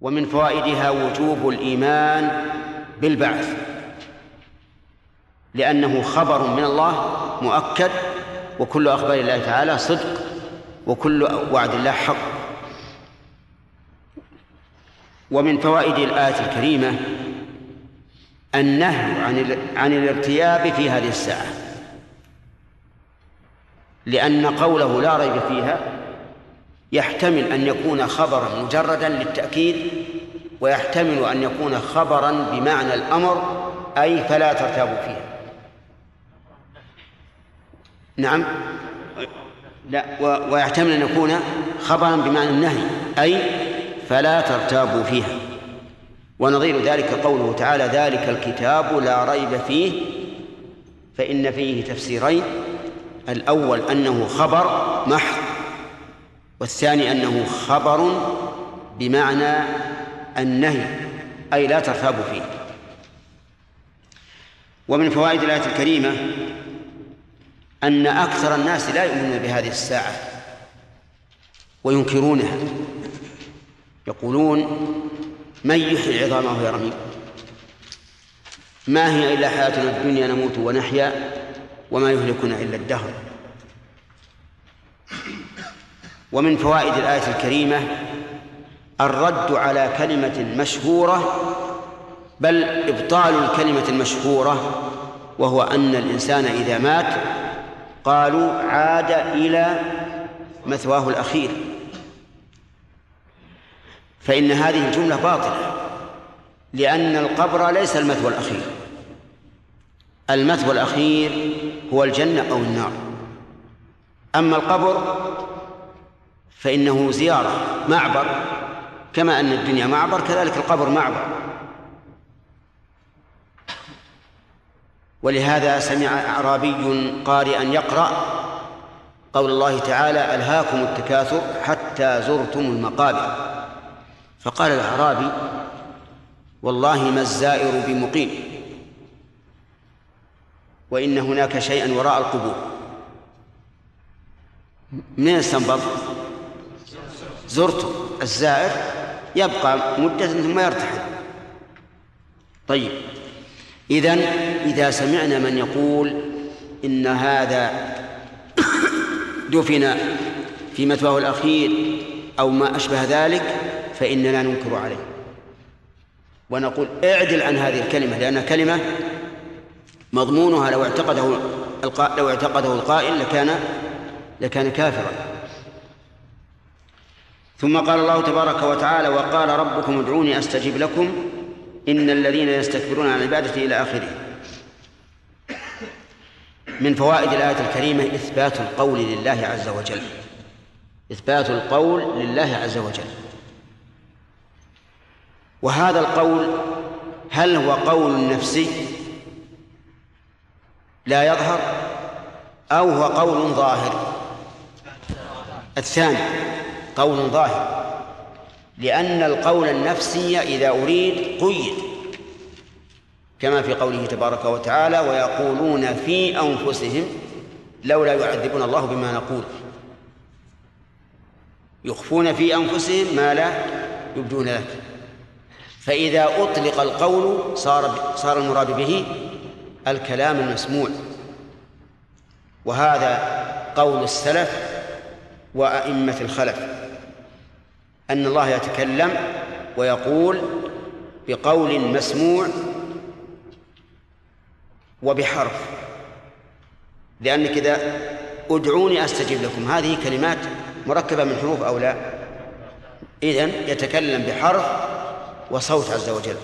ومن فوائدها وجوب الإيمان بالبعث لأنه خبر من الله مؤكد وكل أخبار الله تعالى صدق وكل وعد الله حق. ومن فوائد الآية الكريمة النهي عن عن الارتياب في هذه الساعة لأن قوله لا ريب فيها يحتمل أن يكون خبرا مجردا للتأكيد ويحتمل أن يكون خبرا بمعنى الأمر أي فلا ترتابوا فيها. نعم؟ لا ويحتمل أن يكون خبرا بمعنى النهي أي فلا ترتابوا فيها. ونظير ذلك قوله تعالى ذلك الكتاب لا ريب فيه فإن فيه تفسيرين. الأول أنه خبر محض والثاني أنه خبر بمعنى النهي أي لا ترتابوا فيه. ومن فوائد الآية الكريمة أن أكثر الناس لا يؤمنون بهذه الساعة وينكرونها. يقولون من يحيي العظام وهي رميم؟ ما هي إلا حياتنا الدنيا نموت ونحيا وما يهلكنا إلا الدهر؟ ومن فوائد الآية الكريمة الرد على كلمة مشهورة بل إبطال الكلمة المشهورة وهو أن الإنسان إذا مات قالوا عاد إلى مثواه الأخير. فإن هذه الجملة باطلة لأن القبر ليس المثوى الأخير. المثوى الأخير هو الجنة أو النار. أما القبر فإنه زيارة معبر. كما أن الدنيا معبر كذلك القبر معبر. ولهذا سمع أعرابي قارئا يقرأ قول الله تعالى ألهاكم التكاثر حتى زرتم المقابر. فقال الأعرابي والله ما الزائر بمقيم. وإن هناك شيئا وراء القبور. منين استنبط؟ زرت الزائر يبقى مدة ثم يرتحل. طيب إذن إذا سمعنا من يقول إن هذا دفن في مثواه الأخير أو ما أشبه ذلك فإننا ننكر عليه. ونقول اعدل عن هذه الكلمة لأنها كلمة مضمونها لو اعتقده لو اعتقده القائل لكان لكان كافرا. ثم قال الله تبارك وتعالى وقال ربكم ادعوني استجب لكم إن الذين يستكبرون عن عبادتي إلى آخره. من فوائد الآية الكريمة إثبات القول لله عز وجل. إثبات القول لله عز وجل. وهذا القول هل هو قول نفسي؟ لا يظهر أو هو قول ظاهر. الثاني قول ظاهر. لأن القول النفسي إذا أريد قيد. كما في قوله تبارك وتعالى ويقولون في أنفسهم لولا يعذبنا الله بما نقول. يخفون في أنفسهم ما لا يبدون لك. فإذا أطلق القول صار صار المراد به الكلام المسموع. وهذا قول السلف وأئمة الخلف. أن الله يتكلم ويقول بقول مسموع وبحرف. لأنك إذا ادعوني أستجب لكم. هذه كلمات مركبة من حروف أو لا؟ إذن يتكلم بحرف وصوت عز وجل.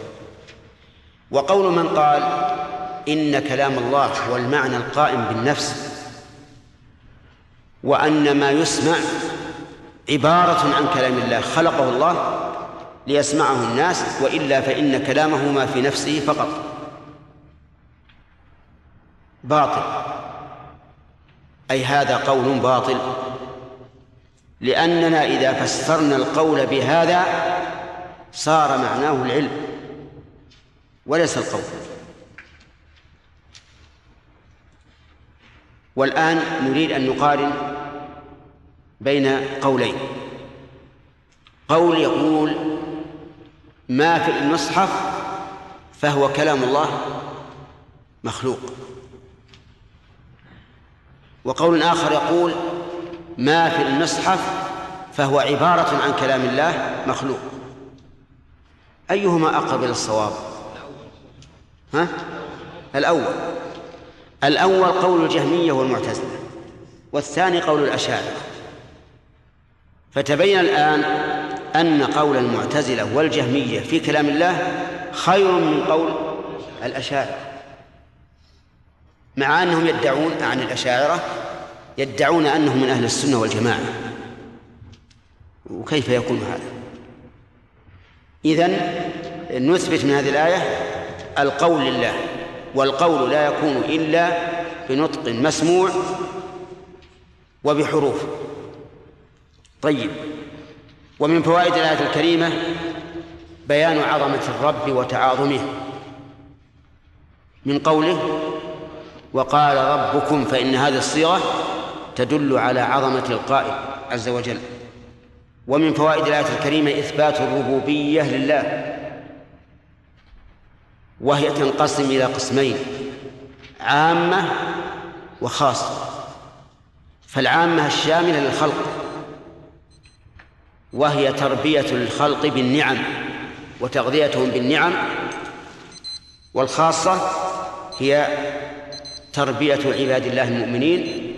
وقول من قال إن كلام الله هو المعنى القائم بالنفس وأن ما يسمع عبارة عن كلام الله خلقه الله ليسمعه الناس وإلا فإن كلامه ما في نفسه فقط. باطل. أي هذا قول باطل. لأننا إذا فسرنا القول بهذا صار معناه العلم وليس القول. والآن نريد أن نقارن بين قولين. قول يقول ما في المصحف فهو كلام الله مخلوق. وقول آخر يقول ما في المصحف فهو عبارة عن كلام الله مخلوق. أيهما أقرب إلى الصواب؟ ها؟ الأول. الأول قول الجهمية والمعتزلة والثاني قول الأشاعرة. فتبين الآن أن قول المعتزلة والجهمية في كلام الله خير من قول الأشاعرة مع أنهم يدعون عن الأشاعرة يدعون أنهم من أهل السنة والجماعة. وكيف يكون هذا؟ إذن نثبت من هذه الآية القول لله والقول لا يكون إلا بنطق مسموع وبحروف. طيب. ومن فوائد الآية الكريمة بيان عظمة الرب وتعاظمه. من قوله وقال ربكم فإن هذه الصيغة تدل على عظمة القائل عز وجل. ومن فوائد الآية الكريمة إثبات الربوبية لله. وهي تنقسم إلى قسمين عامة وخاصة. فالعامة الشاملة للخلق. وهي تربية الخلق بالنعم وتغذيتهم بالنعم والخاصة هي تربية عباد الله المؤمنين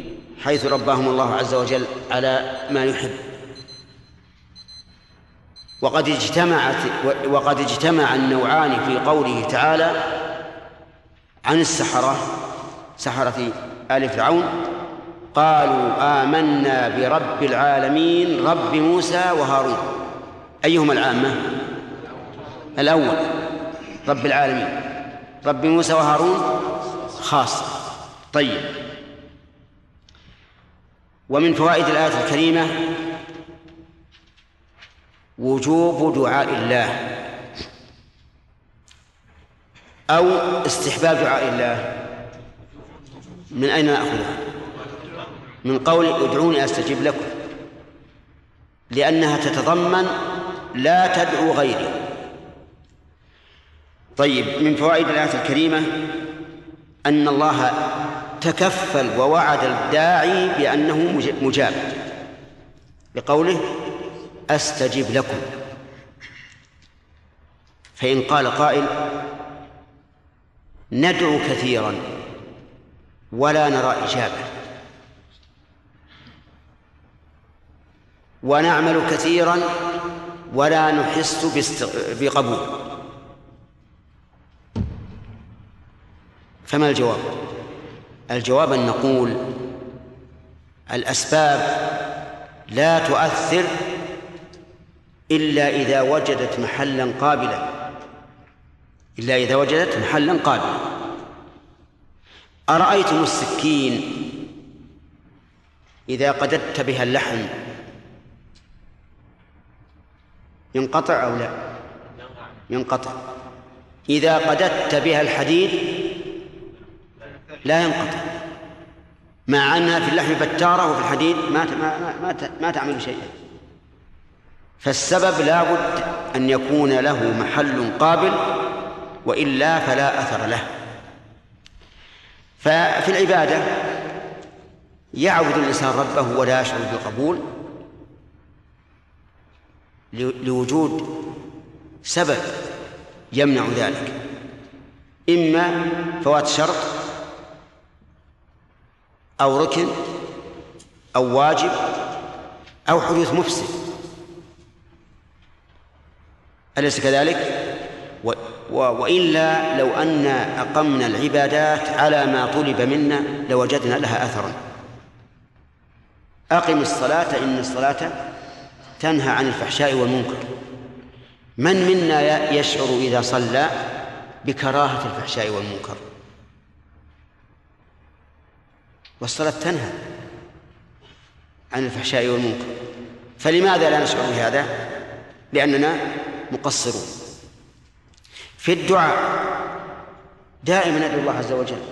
حيث رباهم الله عز وجل على ما يحب. وقد اجتمعت وقد اجتمع النوعان في قوله تعالى عن السحرة سحرة آل فرعون قالوا آمنا برب العالمين رب موسى وهارون. أيهما العامة؟ الأول رب العالمين. رب موسى وهارون خاصة طيب. ومن فوائد الآية الكريمة وجوب دعاء الله أو استحباب دعاء الله. من أين نأخذها؟ من قول ادعوني أستجب لكم. لأنها تتضمن لا تدعو غيري. طيب من فوائد الآية الكريمة أن الله تكفل ووعد الداعي بأنه مجاب. بقوله أستجب لكم. فإن قال قائل ندعو كثيرا ولا نرى إجابة. ونعمل كثيرا ولا نحس بقبول. فما الجواب؟ الجواب أن نقول الأسباب لا تؤثر إلا إذا وجدت محلا قابلا. إلا إذا وجدت محلا قابلا. أرأيتم السكين إذا قددت بها اللحم ينقطع أو لا؟ ينقطع. إذا قددت بها الحديد لا ينقطع مع أنها في اللحم بتارة وفي الحديد ما ما ما, ما تعمل شيئا. فالسبب لا بد أن يكون له محل قابل وإلا فلا أثر له. ففي العبادة يعبد الإنسان ربه ولا يشعر بالقبول لوجود سبب يمنع ذلك. إما فوات شرط أو ركن أو واجب أو حدوث مفسد. أليس كذلك؟ و و وإلا لو أن أقمنا العبادات على ما طلب منا لوجدنا لها أثرا. أقم الصلاة إن الصلاة تنهى عن الفحشاء والمنكر. من منا يشعر إذا صلى بكراهة الفحشاء والمنكر؟ والصلاة تنهى عن الفحشاء والمنكر. فلماذا لا نشعر بهذا؟ لأننا مقصرون. في الدعاء دائما ندعو الله عز وجل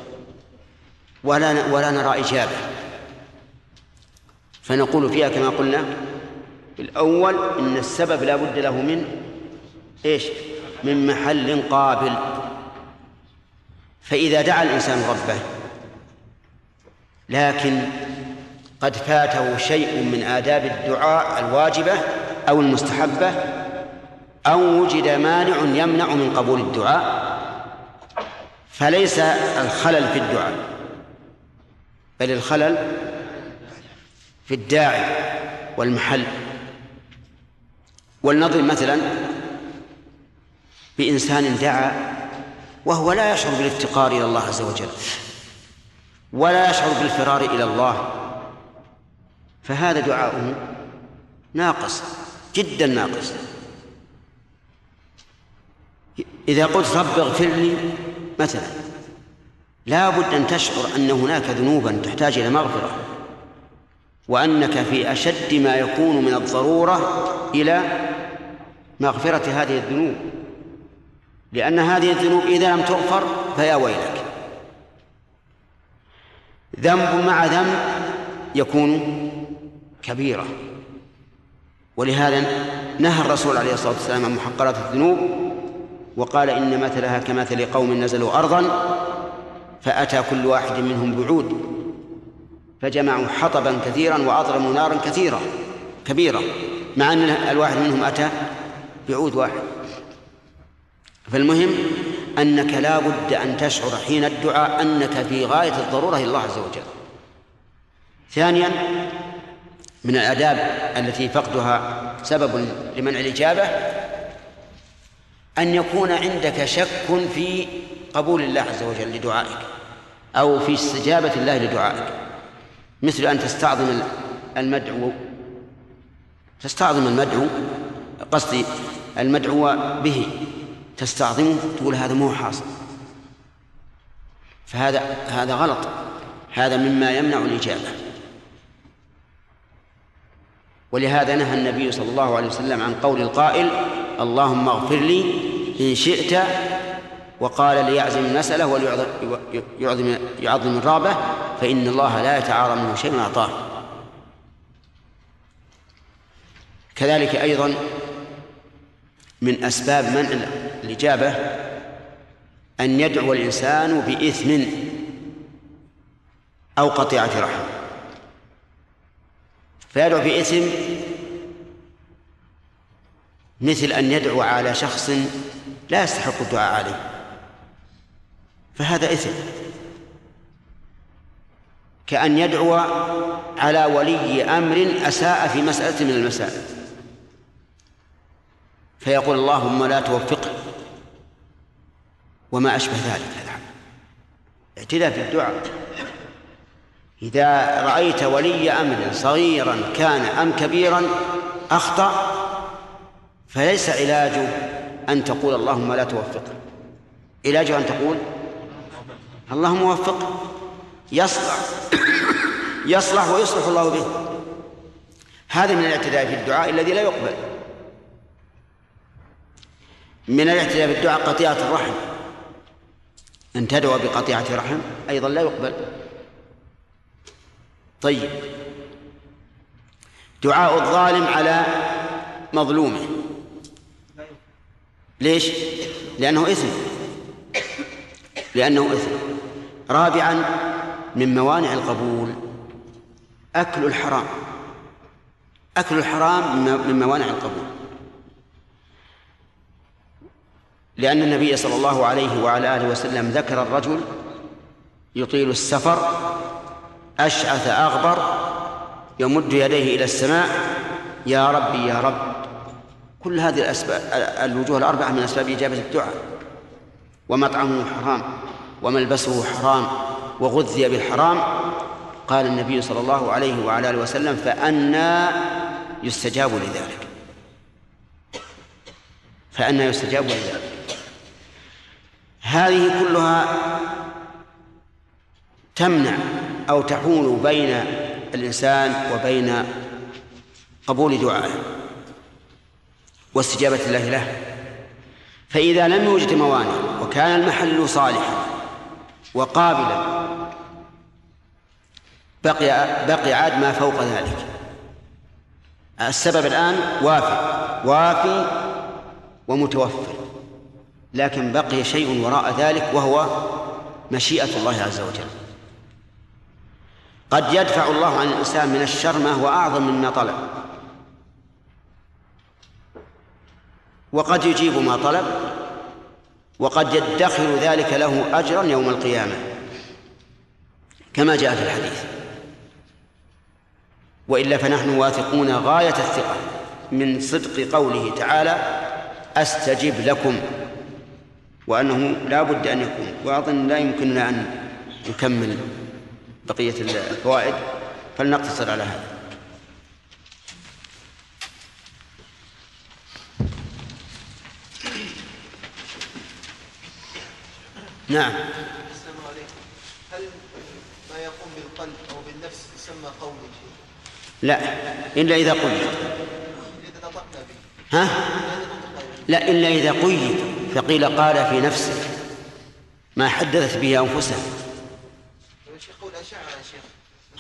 ولا ولا نرى إجابة. فنقول فيها كما قلنا الأول إن السبب لا بد له من إيش؟ من محل قابل. فإذا دعا الإنسان ربه لكن قد فاته شيء من آداب الدعاء الواجبة أو المستحبة أو وجد مانع يمنع من قبول الدعاء فليس الخلل في الدعاء بل الخلل في الداعي والمحل. ولنضرب مثلا بإنسان دعا وهو لا يشعر بالإفتقار إلى الله عز وجل ولا يشعر بالفرار إلى الله فهذا دعاؤه ناقص جدا ناقص. إذا قلت رب اغفر لي مثلا لا بد أن تشعر أن هناك ذنوبا تحتاج إلى مغفرة وأنك في أشد ما يكون من الضرورة إلى مغفرة هذه الذنوب. لأن هذه الذنوب إذا لم تغفر فيا ويلك. ذنب مع ذنب يكون كبيرة. ولهذا نهى الرسول عليه الصلاة والسلام عن محقرات الذنوب وقال إن مثلها كمثل قوم نزلوا أرضا فأتى كل واحد منهم بعود. فجمعوا حطبا كثيرا وأضرموا نارا كثيرة كبيرة مع أن الواحد منهم أتى بعود واحد. فالمهم أنك لا بد أن تشعر حين الدعاء أنك في غاية الضرورة إلى الله عز وجل. ثانيا من الآداب التي فقدها سبب لمنع الإجابة أن يكون عندك شك في قبول الله عز وجل لدعائك أو في استجابة الله لدعائك. مثل أن تستعظم المدعو تستعظم المدعو قصدي المدعو به. تستعظمه تقول هذا مو حاصل. فهذا هذا غلط. هذا مما يمنع الإجابة. ولهذا نهى النبي صلى الله عليه وسلم عن قول القائل اللهم اغفر لي إن شئت وقال ليعزم المسألة وليعظم يعظم الرابة فإن الله لا يتعارى منه شيء أعطاه. كذلك أيضا من أسباب منع الإجابة أن يدعو الإنسان بإثم أو قطيعة رحم. فيدعو بإثم مثل أن يدعو على شخص لا يستحق الدعاء عليه. فهذا إثم. كأن يدعو على ولي أمر أساء في مسألة من المسائل. فيقول اللهم لا توفقه وما أشبه ذلك اعتداء في الدعاء. إذا رأيت ولي أمر صغيرا كان أم كبيرا أخطأ فليس علاجه أن تقول اللهم لا توفقه علاجه أن تقول اللهم وفقه يصلح يصلح ويصلح الله به. هذا من الاعتداء في الدعاء الذي لا يقبل. من الاعتداء في الدعاء قطيعة الرحم. أن تدعو بقطيعة رحم أيضا لا يقبل. طيب. دعاء الظالم على مظلومه. ليش؟ لأنه إثم. لأنه إثم. رابعا من موانع القبول أكل الحرام. أكل الحرام من موانع القبول. لأن النبي صلى الله عليه وعلى آله وسلم ذكر الرجل يطيل السفر أشعث أغبر يمد يديه إلى السماء يا ربي يا رب. كل هذه الأسباب الوجوه الأربعة من أسباب إجابة الدعاء. ومطعمه حرام وملبسه حرام وغذي بالحرام. قال النبي صلى الله عليه وعلى آله وسلم فأنى يستجاب لذلك. فأنى يستجاب لذلك. هذه كلها تمنع أو تحول بين الإنسان وبين قبول دعائه واستجابة الله له. فإذا لم يوجد موانع وكان المحل صالحا وقابلا بقي بقي عاد ما فوق ذلك. السبب الآن وافي وافي ومتوفر. لكن بقي شيء وراء ذلك وهو مشيئة الله عز وجل. قد يدفع الله عن الإنسان من الشر ما هو أعظم مما طلب. وقد يجيب ما طلب وقد يدخر ذلك له أجرا يوم القيامة كما جاء في الحديث. وإلا فنحن واثقون غاية الثقة من صدق قوله تعالى أستجب لكم. وأنه لا بد أن يكون وأظن لا يمكننا أن نكمل بقية الفوائد فلنقتصر على هذا. نعم. السلام عليكم. هل ما يقوم بالقلب أو بالنفس يسمى قول؟ لا إلا إذا به. ها؟ لا إلا إذا قيد فقيل قال في نفسه ما حدثت به أنفسها يا شيخ قول أشاعرة يا شيخ.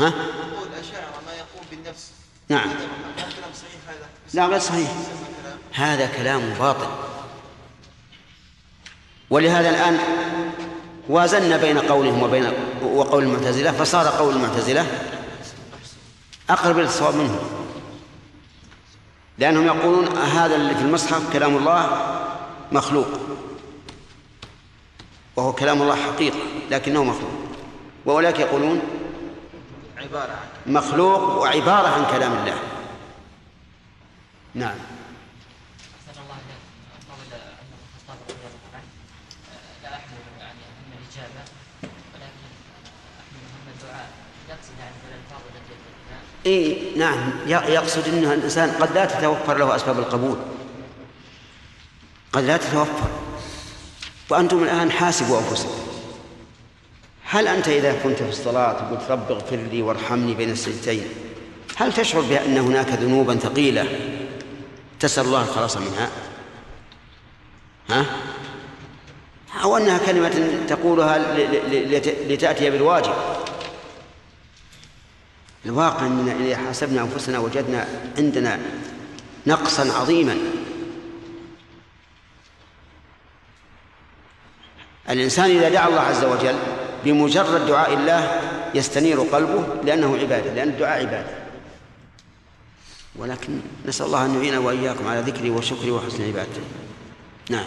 ها؟ قول أشاعرة ما يقوم بالنفس. نعم. هذا كلام صحيح هذا؟ لا غير صحيح. هذا كلام باطل. ولهذا الآن وازنا بين قولهم وبين وقول المعتزلة فصار قول المعتزلة أقرب إلى الصواب منه. لأنهم يقولون هذا اللي في المصحف كلام الله مخلوق. وهو كلام الله حقيقة لكنه مخلوق. وأولئك يقولون عبارة مخلوق وعبارة عن كلام الله. نعم أحسن الله إليك قول أن الخطاب رضي الله عنه آه، لا أحمل يعني أن الإجابة ولكن أحمل هم الدعاء يقصد يعني بالألفاظ التي يتركها اي نعم. يقصد ان الإنسان قد لا تتوفر له أسباب القبول. قد لا تتوفر. وأنتم الآن حاسبوا أنفسكم. هل أنت إذا كنت في الصلاة قلت رب اغفر لي وارحمني بين السجدتين هل تشعر بأن هناك ذنوبا ثقيلة تسأل الله الخلاص منها؟ ها؟ أو أنها كلمة تقولها لتأتي بالواجب. الواقع أننا إذا حاسبنا أنفسنا وجدنا عندنا نقصا عظيما. الإنسان إذا دعا الله عز وجل بمجرد دعاء الله يستنير قلبه لأنه عبادة لأن الدعاء عبادة. ولكن نسأل الله أن يعين وإياكم على ذكري وشكري وحسن عبادته. نعم.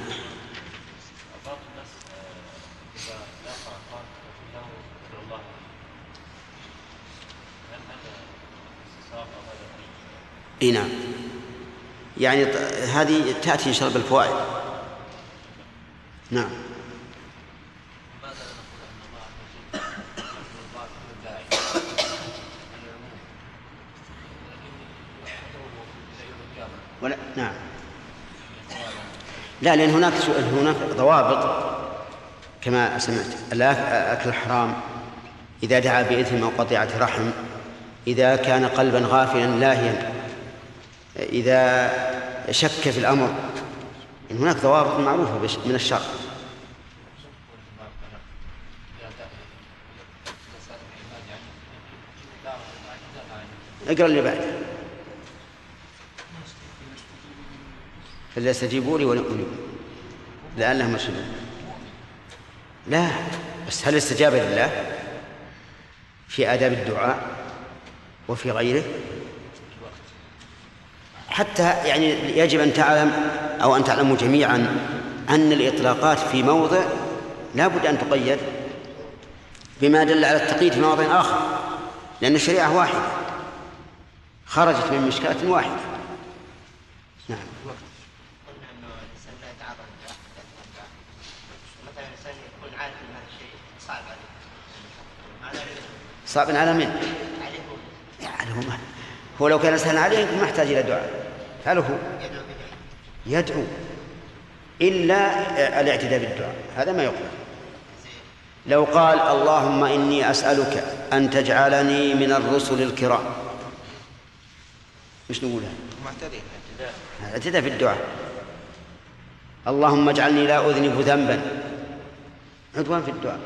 إي نعم. يعني هذه تأتي إن شاء الله بالفوائد. نعم. ولا نعم. لا لأن هناك هناك ضوابط كما سمعت. الأك- اكل الحرام إذا دعا بإثم أو قطيعه رحم. إذا كان قلبا غافلا لاهيا. إذا شك في الأمر إن هناك ضوابط معروفة من الشرع اقرأ اللي بعده. فليستجيبوا لي وليؤمنوا لعلهم يرشدون لا بس هل الاستجابة لله؟ في آداب الدعاء وفي غيره؟ حتى يعني يجب أن تعلم أو أن تعلموا جميعا أن الإطلاقات في موضع لا بد أن تقيد بما دل على التقييد في موضع آخر لأن الشريعة واحدة. خرجت من مشكلة واحدة. نعم. صعب على من؟ عليه هو يعني هو لو كان سهلا عليه ما يحتاج إلى دعاء. فعله هو يدعو إلا الاعتداء بالدعاء. هذا ما يقبل لو قال اللهم إني أسألك أن تجعلني من الرسل الكرام. مش نقولها اعتدى في الدعاء. اللهم اجعلني لا أذنب ذنبا. عدوان في الدعاء.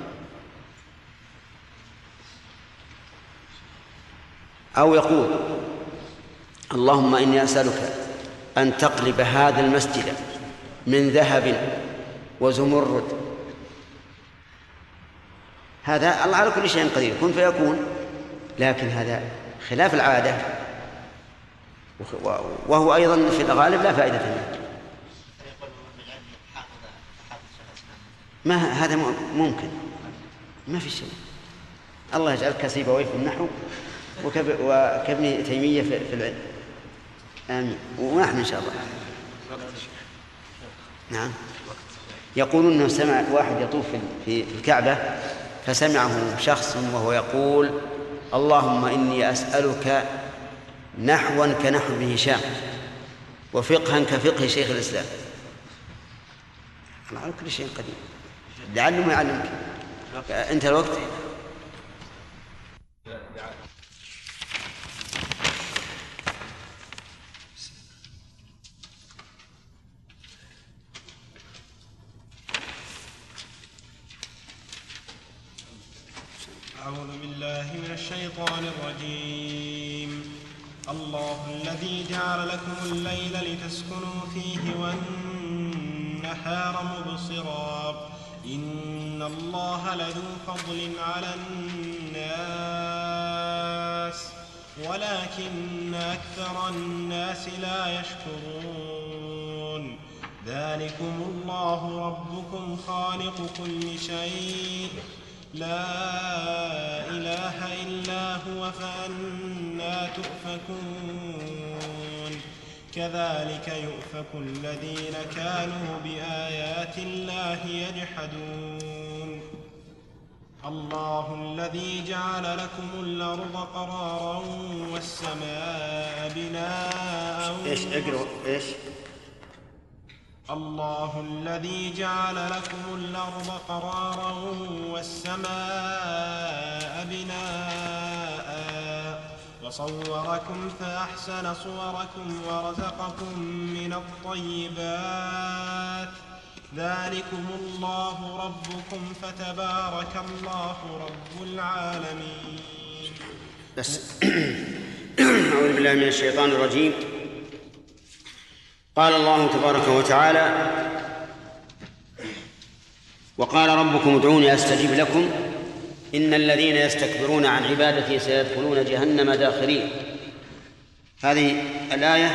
أو يقول اللهم إني أسألك أن تقلب هذا المسجد من ذهب وزمرد. هذا الله على كل شيء قدير كن فيكون لكن هذا خلاف العادة. وهو أيضا في الغالب لا فائدة منه. ما هذا ممكن. ما في شيء. الله يجعل كسيبويه في النحو وكابن تيمية في العلم. آمين. ونحن إن شاء الله. نعم. يقول إنه سمع واحد يطوف في الكعبة فسمعه شخص وهو يقول اللهم إني أسألك نحوا كنحو ابن هشام وفقها كفقه شيخ الإسلام. الله على كل شيء قدير. لعله ما يعلمك. أنت الوقت؟ أعوذ بالله من الشيطان الرجيم. الله الذي جعل لكم الليل لتسكنوا فيه والنهار مبصرا. إن الله لذو فضل على الناس ولكن أكثر الناس لا يشكرون. ذلكم الله ربكم خالق كل شيء. لا إله إلا هو فأنا تؤفكون. كذلك يؤفك الذين كانوا بآيات الله يجحدون. الله الذي جعل لكم الأرض قرارا والسماء بناء إيش اقرأ إيش؟ الله الذي جعل لكم الأرض قرارا والسماء بناء وصوركم فأحسن صوركم ورزقكم من الطيبات. ذلكم الله ربكم فتبارك الله رب العالمين. بس. أعوذ بالله من الشيطان الرجيم. قال الله تبارك وتعالى وقال ربكم ادعوني أستجب لكم. إن الذين يستكبرون عن عبادتي سيدخلون جهنم داخرين. هذه الآية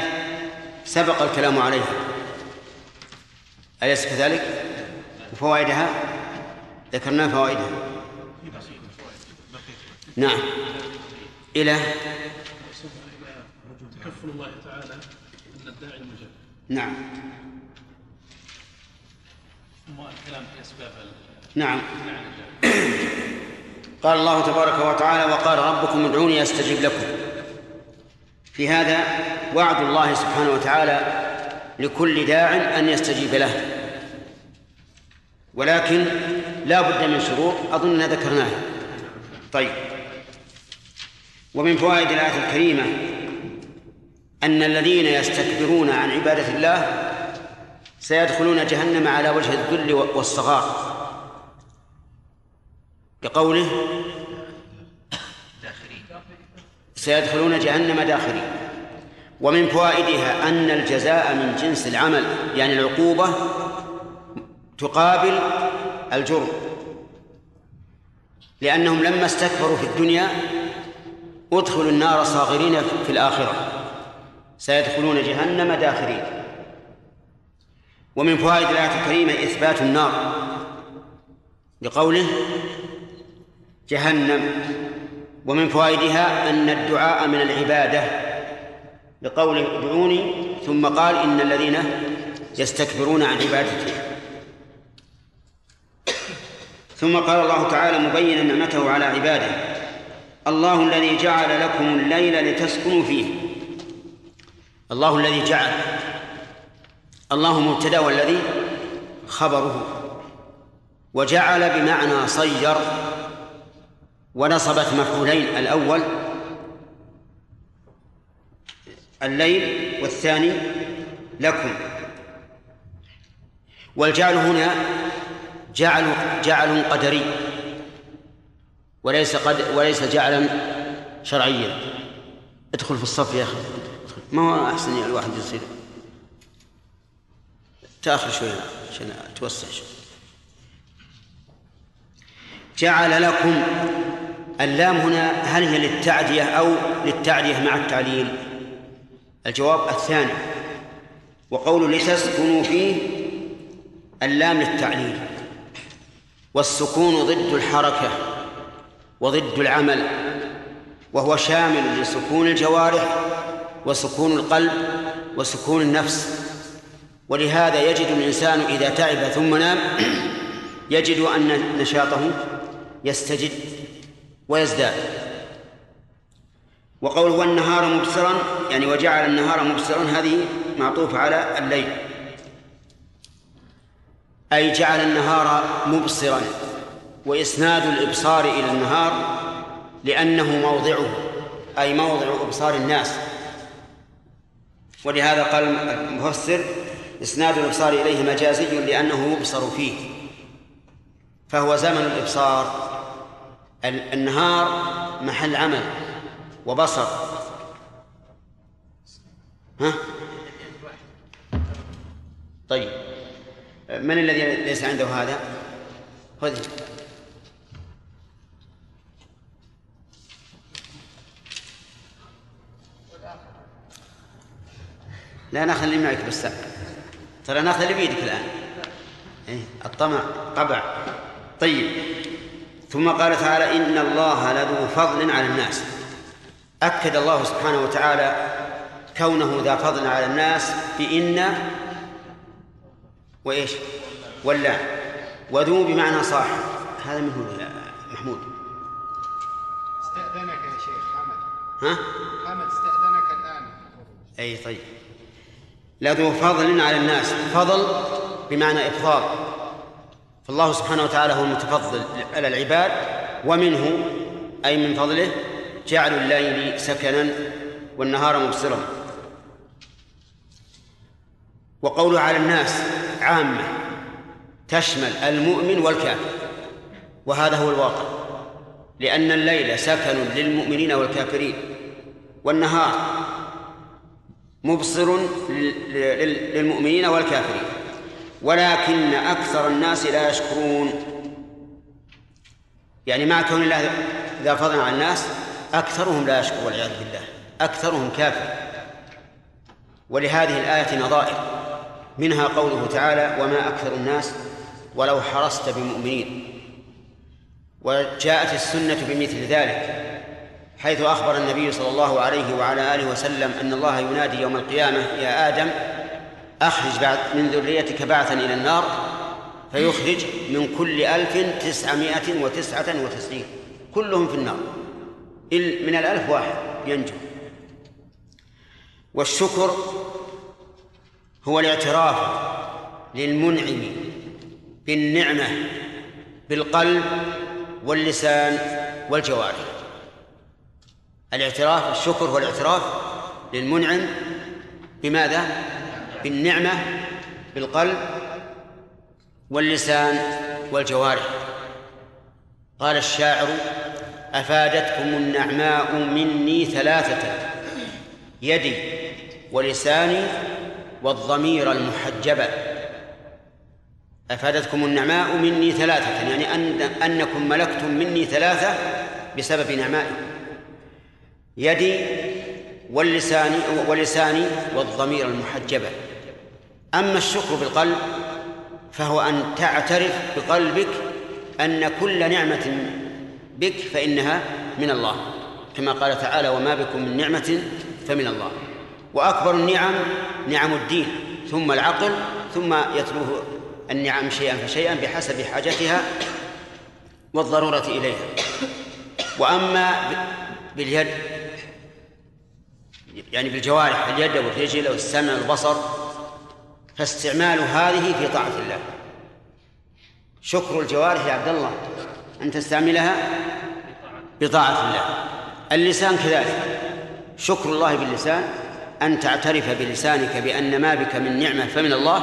سبق الكلام عليها. أليس كذلك؟ وفوائدها؟ ذكرنا فوائدها. نعم. إلى تكفل الله تعالى أن الداعي المجاب نعم. ثم الكلام في أسباب نعم. قال الله تبارك وتعالى وقال ربكم ادعوني أستجب لكم. في هذا وعد الله سبحانه وتعالى لكل داع أن يستجيب له. ولكن لا بد من شروط اظننا ذكرناها. طيب. ومن فوائد الآية الكريمة أن الذين يستكبرون عن عبادة الله سيدخلون جهنم على وجه الذل والصغار. بقوله سيدخلون جهنم داخرين. ومن فوائدها أن الجزاء من جنس العمل يعني العقوبة تقابل الجرم. لأنهم لما استكبروا في الدنيا أدخلوا النار صاغرين في الآخرة. سيدخلون جهنم داخرين. ومن فوائد الآية الكريمة إثبات النار. لقوله جهنم. ومن فوائدها أن الدعاء من العبادة. لقوله ادعوني ثم قال إن الذين يستكبرون عن عبادتي. ثم قال الله تعالى مبينا نعمته على عباده. الله الذي جعل لكم الليل لتسكنوا فيه. الله الذي جعل الله مبتدا والذي خبره. وجعل بمعنى صير. ونصبت مفعولين. الأول الليل والثاني لكم. والجعل هنا جعل جعل قدري. وليس قد وليس جعلا شرعيا. ادخل في الصف يا أخي. ما هو أحسن الواحد يصير؟ تأخر شوي عشان توسع شوي. جعل لكم اللام هنا هل هي للتعدية أو للتعدية مع التعليل؟ الجواب الثاني. وقول لتسكنوا فيه اللام للتعليل. والسكون ضد الحركة وضد العمل. وهو شامل لسكون الجوارح وسكون القلب وسكون النفس. ولهذا يجد الإنسان إذا تعب ثم نام يجد أن نشاطه يستجد ويزداد. وقوله والنهار مبصرا يعني وجعل النهار مبصرا هذه معطوفة على الليل. أي جعل النهار مبصرا وإسناد الإبصار إلى النهار لأنه موضعه أي موضع إبصار الناس. ولهذا قال المفسر إسناد الإبصار إليه مجازي لأنه يبصر فيه فهو زمن الإبصار. النهار محل عمل وبصر. ها؟ طيب. من الذي ليس عنده هذا؟ خذ. لا نأخذ اللي معك بس ترى نأخذ اللي بيدك الآن. إيه الطمع طبع. طيب. ثم قال تعالى إن الله لذو فضل على الناس. أكد الله سبحانه وتعالى كونه ذا فضل على الناس بإن وإيش؟ ولا. وذو بمعنى صاحب هذا من هو يا محمود؟ استأذنك يا شيخ حمد. ها؟ حمد استأذنك الآن. أي طيب. لذو فضل على الناس. فضل بمعنى إفضال. فالله سبحانه وتعالى هو المتفضل على العباد ومنه أي من فضله جعل الليل سكنا والنهار مبصرا. وقوله على الناس عامة تشمل المؤمن والكافر. وهذا هو الواقع. لأن الليل سكن للمؤمنين والكافرين والنهار مبصر للمؤمنين والكافرين. ولكن أكثر الناس لا يشكرون. يعني مع كون الله ذا فضل على الناس أكثرهم لا يشكر والعياذ بالله. أكثرهم كافر. ولهذه الآية نظائر. منها قوله تعالى وما أكثر الناس ولو حرصت بمؤمنين. وجاءت السنة بمثل ذلك. حيث أخبر النبي صلى الله عليه وعلى آله وسلم أن الله ينادي يوم القيامة يا آدم أخرج بعد من ذريتك بعثا إلى النار فيخرج من كل ألف تسعمائة وتسعة وتسعين. كلهم في النار. من الألف واحد ينجو. والشكر هو الاعتراف للمنعم بالنعمة بالقلب واللسان والجوارح. الاعتراف الشكر هو الاعتراف للمنعم بماذا؟ بالنعمة بالقلب واللسان والجوارح. قال الشاعر أفادتكم النعماء مني ثلاثة يدي ولساني والضمير المحجبة. أفادتكم النعماء مني ثلاثة يعني أن أنكم ملكتم مني ثلاثة بسبب نعمائي. يدي واللسان ولساني والضمير المحجبة أما الشكر بالقلب فهو أن تعترف بقلبك أن كل نعمة بك فإنها من الله كما قال تعالى وما بكم من نعمة فمن الله. وأكبر النعم نعم الدين ثم العقل ثم يتلوه النعم شيئا فشيئا بحسب حاجتها والضرورة إليها. وأما باليد يعني بالجوارح اليد والرجل والسمع والبصر فاستعمال هذه في طاعة الله. شكر الجوارح يا عبد الله أن تستعملها بطاعة الله. اللسان كذلك شكر الله باللسان أن تعترف بلسانك بأن ما بك من نعمة فمن الله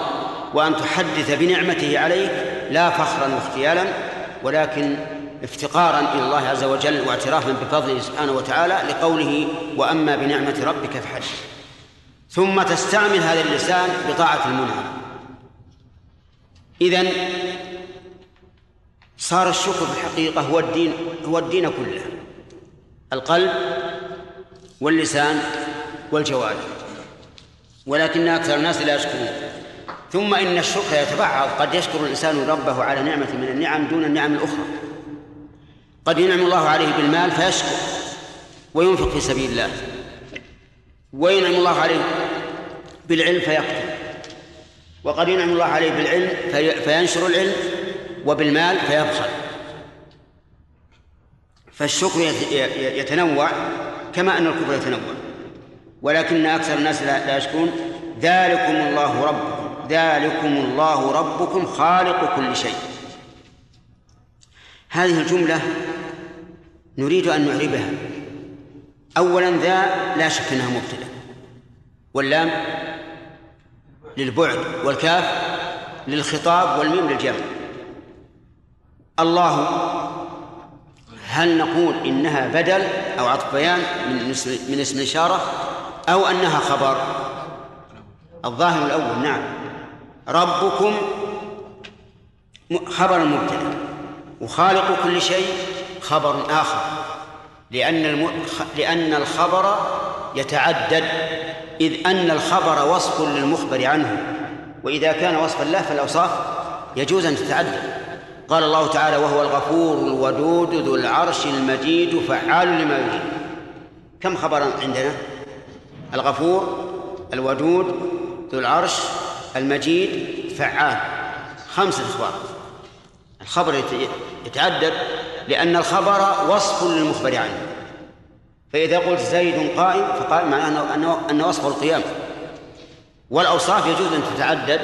وأن تحدث بنعمته عليك لا فخرا واختيالا ولكن افتقارا إلى الله عز وجل واعترافا بفضله سبحانه وتعالى لقوله وأما بنعمة ربك فحدث ثم تستعمل هذا اللسان بطاعة المنعم. إذن صار الشكر في الحقيقة هو الدين هو الدين كله. القلب واللسان والجوارح. ولكن أكثر الناس لا يشكرون. ثم إن الشكر يتبعض. قد يشكر الإنسان ربه على نعمة من النعم دون النعم الأخرى. قد ينعم الله عليه بالمال فيشكر وينفق في سبيل الله. وينعم الله عليه بالعلم فيكتب وقد ينعم الله عليه بالعلم في فينشر العلم وبالمال فيبخل. فالشكر يتنوع كما أن الكفر يتنوع. ولكن أكثر الناس لا يشكرون. ذلكم الله ربكم. ذلكم الله ربكم خالق كل شيء. هذه الجملة نريد أن نعربها. أولا ذا لا شك أنها مبتدأ. واللام للبعد والكاف للخطاب والميم للجمع. الله هل نقول إنها بدل أو عطف بيان من اسم من اسم الإشارة أو أنها خبر؟ الظاهر الأول نعم. ربكم خبر مبتدأ. وخالق كل شيء خبر آخر لأن الم... لأن الخبر يتعدد إذ أن الخبر وصف للمخبر عنه وإذا كان وصفا له فالأوصاف يجوز أن تتعدد. قال الله تعالى وهو الغفور الودود ذو العرش المجيد فعال لما يريد. كم خبرا عندنا؟ الغفور الودود ذو العرش المجيد فعال. خمسة أخبار. الخبر يتعدد لأن الخبر وصف للمخبر عنه فإذا قلت زيد قائم فقائم معناه أنه أن وصفه القيام. والأوصاف يجوز أن تتعدد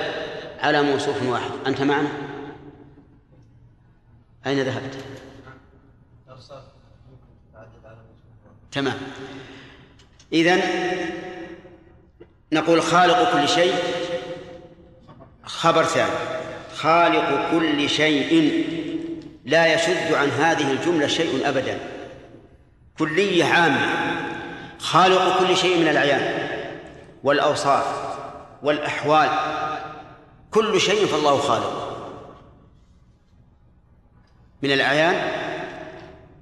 على موصوف واحد. أنت معنا؟ أين ذهبت؟ تمام. إذن نقول خالق كل شيء خبر ثاني. خالق كل شيء. لا يشد عن هذه الجملة شيء أبدا. كلية عامة. خالق كل شيء من الأعيان والأوصاف والأحوال. كل شيء فالله خالق. من الأعيان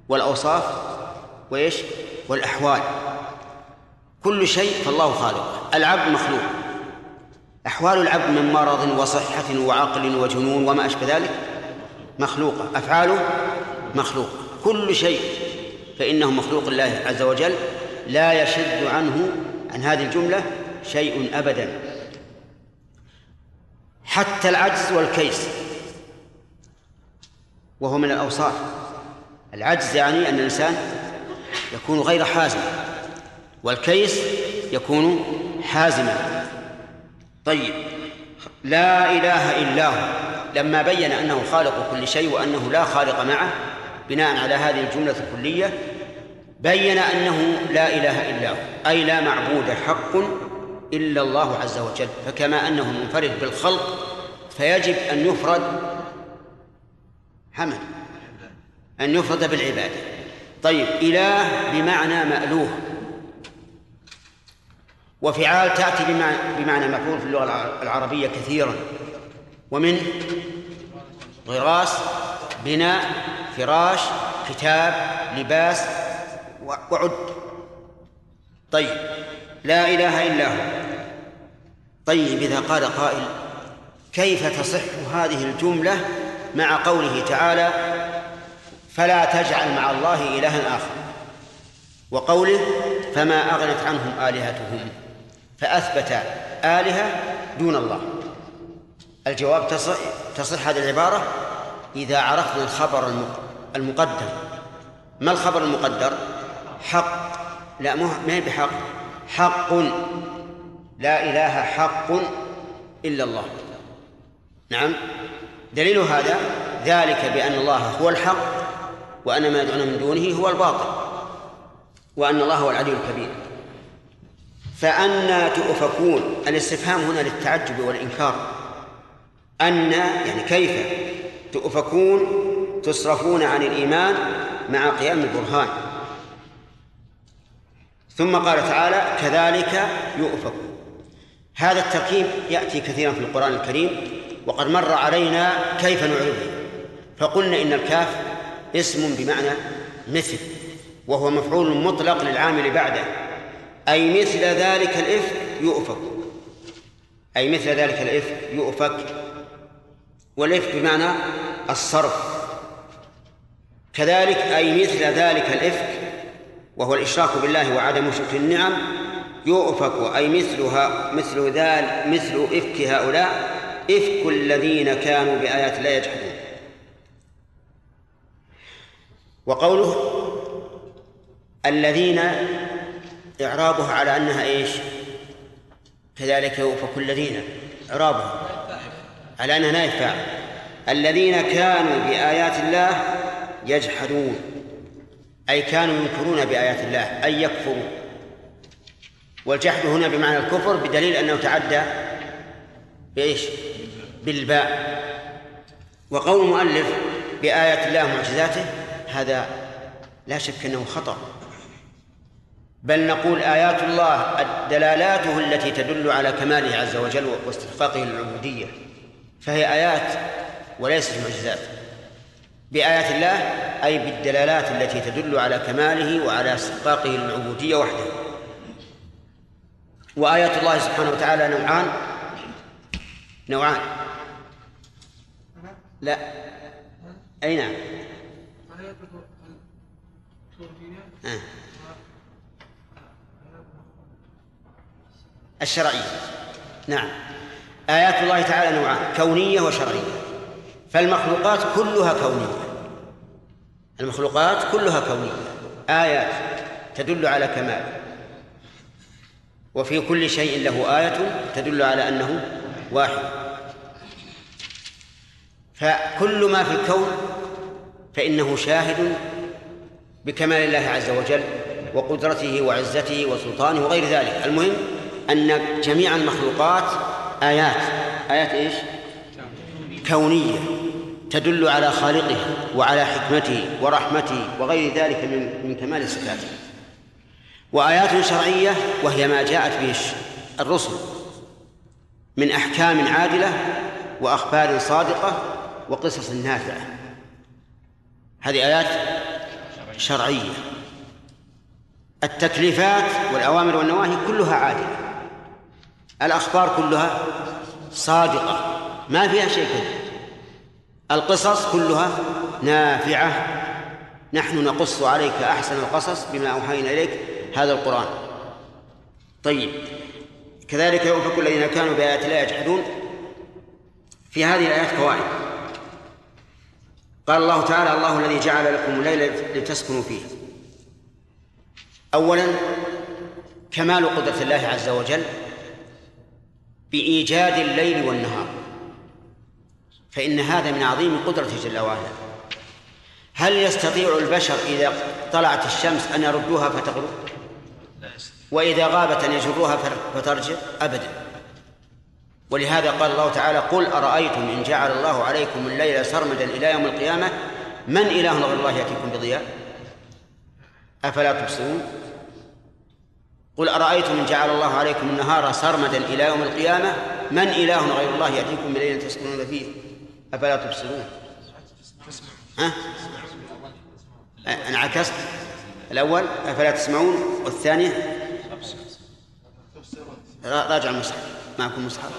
والأوصاف وإيش؟ والأحوال. كل شيء فالله خالق. العبد مخلوق. أحوال العبد من مرض وصحة وعقل وجنون وما أشبه ذلك؟ مخلوقة. أفعاله مخلوقة كل شيء فإنه مخلوق الله عز وجل لا يشد عنه عن هذه الجملة شيء أبدا. حتى العجز والكيس. وهو من الأوصاف. العجز يعني أن الإنسان يكون غير حازم والكيس يكون حازما. طيب. لا إله إلا هو. لما بين أنه خالق كل شيء وأنه لا خالق معه بناء على هذه الجملة الكلية بين أنه لا إله إلا هو. أي لا معبود حق إلا الله عز وجل. فكما أنه منفرد بالخلق فيجب أن يفرد حمد أن يفرد بالعبادة. طيب إله بمعنى مألوه. وفعال تأتي بمعنى, مفعول في اللغة العربية كثيرا. ومن غراس بناء فراش كتاب لباس وعد. طيب. لا إله إلا هو. طيب إذا قال قائل كيف تصح هذه الجملة مع قوله تعالى فلا تجعل مع الله إلها آخر؟ وقوله فما أغنت عنهم آلهتهم. فأثبت آلهة دون الله. الجواب تصح, تصح هذه العبارة إذا عرفنا الخبر المقدر. ما الخبر المقدر؟ حق. لا ما هي بحق؟ حق. لا إله حق إلا الله. نعم. دليل هذا ذلك بأن الله هو الحق وأن ما يدعون من دونه هو الباطل وأن الله هو العلي الكبير. فأنا تؤفكون. الاستفهام هنا للتعجب والإنكار. أن يعني كيف تؤفكون تصرفون عن الإيمان مع قيام البرهان. ثم قال تعالى كذلك يؤفك. هذا التركيب يأتي كثيرا في القرآن الكريم وقد مر علينا كيف نعربه فقلنا إن الكاف اسم بمعنى مثل وهو مفعول مطلق للعامل بعده. أي مثل ذلك الإفك يؤفك. أي مثل ذلك الإفك يؤفك. والإفك بمعنى الصرف. كذلك أي مثل ذلك الإفك وهو الإشراك بالله وعدم شكر النعم يؤفك. أي مثلها مثل ذلك مثل إفك هؤلاء إفك الذين كانوا بآيات الله يجحدون. وقوله الذين إعرابها على أنها إيش؟ كذلك يؤفك الذين إعرابها على أنها نائب فاعل الذين كانوا بآيات الله يجحدون أي كانوا ينكرون بآيات الله أي يكفروا والجحد هنا بمعنى الكفر بدليل أنه تعدى بإيش؟ بالباء. وقول المؤلف بآيات الله ومعجزاته هذا لا شك أنه خطأ. بل نقول آيات الله دلالاته التي تدل على كماله عز وجل واستحقاقه للعبودية فهي آيات وليست معجزات. بآيات الله أي بالدلالات التي تدل على كماله وعلى استحقاقه للعبودية وحده. وآيات الله سبحانه وتعالى نوعان. نوعان. لا. أي نعم. آه. الشرعية. نعم. آيات الله تعالى نوعان كونية وشرعية. فالمخلوقات كلها كونية. المخلوقات كلها كونية. آيات تدل على كمال. وفي كل شيء له آية تدل على أنه واحد. فكل ما في الكون فإنه شاهد بكمال الله عز وجل وقدرته وعزته وسلطانه وغير ذلك. المهم أن جميع المخلوقات آيات. آيات إيش؟ كونية تدل على خالقه وعلى حكمته ورحمته وغير ذلك من من كمال صفاته. وآيات شرعية وهي ما جاءت به الرسل من أحكام عادلة وأخبار صادقة وقصص نافعة. هذه آيات شرعية. التكليفات والأوامر والنواهي كلها عادلة. الأخبار كلها صادقة ما فيها شيء كذب. القصص كلها نافعة. نحن نقص عليك أحسن القصص بما أوحينا إليك هذا القرآن. طيب كذلك يؤفك الذين كانوا بآيات الله يجحدون. في هذه الآيات فوائد. قال الله تعالى الله الذي جعل لكم الليل لتسكنوا فيه. أولا كمال قدرة الله عز وجل. بإيجاد الليل والنهار. فإن هذا من عظيم قدرته جل وعلا. هل يستطيع البشر إذا طلعت الشمس أن يردوها فتغرب؟ وإذا غابت أن يجروها فترجع؟ أبدا. ولهذا قال الله تعالى قل أرأيتم إن جعل الله عليكم الليل سرمدا إلى يوم القيامة؟ من إله غير الله يأتيكم بضياء؟ أفلا تبصرون؟ قل أرأيتم إن جعل الله عليكم النهار سرمدا إلى يوم القيامة؟ من إله غير الله يأتيكم بليل تسكنون فيه؟ أفلا تبصرون؟ ها؟ انعكست. الأول أفلا تسمعون؟ والثانية؟ راجع المصحف معكم مصحف.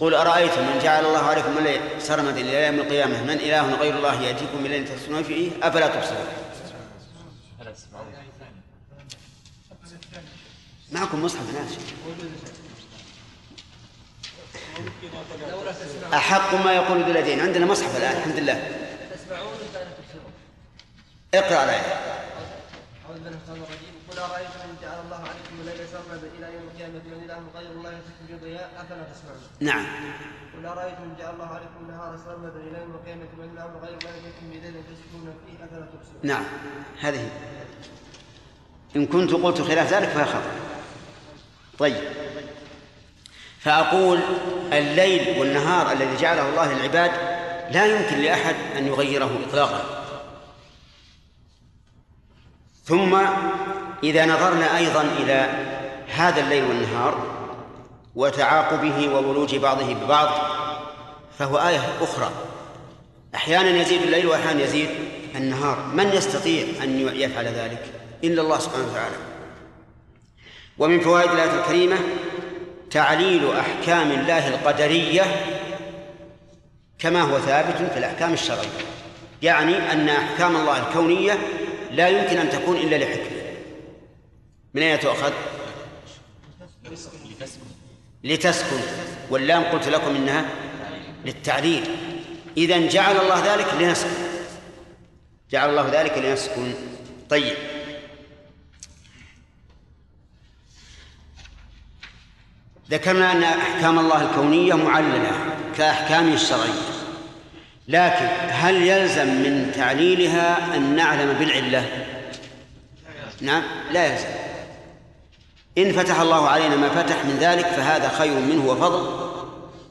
قل أرأيتم إن جعل الله عليكم الليل سرمدا إلى يوم القيامة؟ من إله غير الله يأتيكم بليل تسكنون فيه؟ أفلا تبصرون؟ معكم مصحف ناس أحق ما يقول ذو عندنا مصحف الآن الحمد لله. اقرأ الآية أعوذ بالله من الشيطان الرجيم قل أرأيتم إن جعل الله عليكم الليل سرمدا إلى يوم القيامة من إله غير الله يأتيكم بضياء أفلا تسمعون نعم. قل أرأيتم إن جعل الله عليكم النهار سرمدا إلى يوم القيامة من إله غير الله يأتيكم بليل تسكنون فيه أفلا تبصرون نعم. هذه. إن كنت قلت خلاف ذلك فهي خطأ. طيب. فأقول الليل والنهار الذي جعله الله للعباد لا يمكن لأحد أن يغيره إطلاقا. ثم إذا نظرنا أيضا إلى هذا الليل والنهار وتعاقبه وولوج بعضه ببعض فهو آية أخرى. أحيانا يزيد الليل وأحيانا يزيد النهار. من يستطيع أن يفعل ذلك؟ إلا الله سبحانه وتعالى. ومن فوائد الآية الكريمة تعليل أحكام الله القدرية كما هو ثابت في الأحكام الشرعية. يعني أن أحكام الله الكونية لا يمكن أن تكون إلا لحكمة. من أين تؤخذ؟ لتسكن. واللام قلت لكم إنها للتعليل. إذا جعل الله ذلك لنسكن. جعل الله ذلك لنسكن. طيب. ذكرنا أن أحكام الله الكونية معللة كأحكامه الشرعية. لكن هل يلزم من تعليلها أن نعلم بالعلة؟ نعم لا يلزم. إن فتح الله علينا ما فتح من ذلك فهذا خير منه وفضل.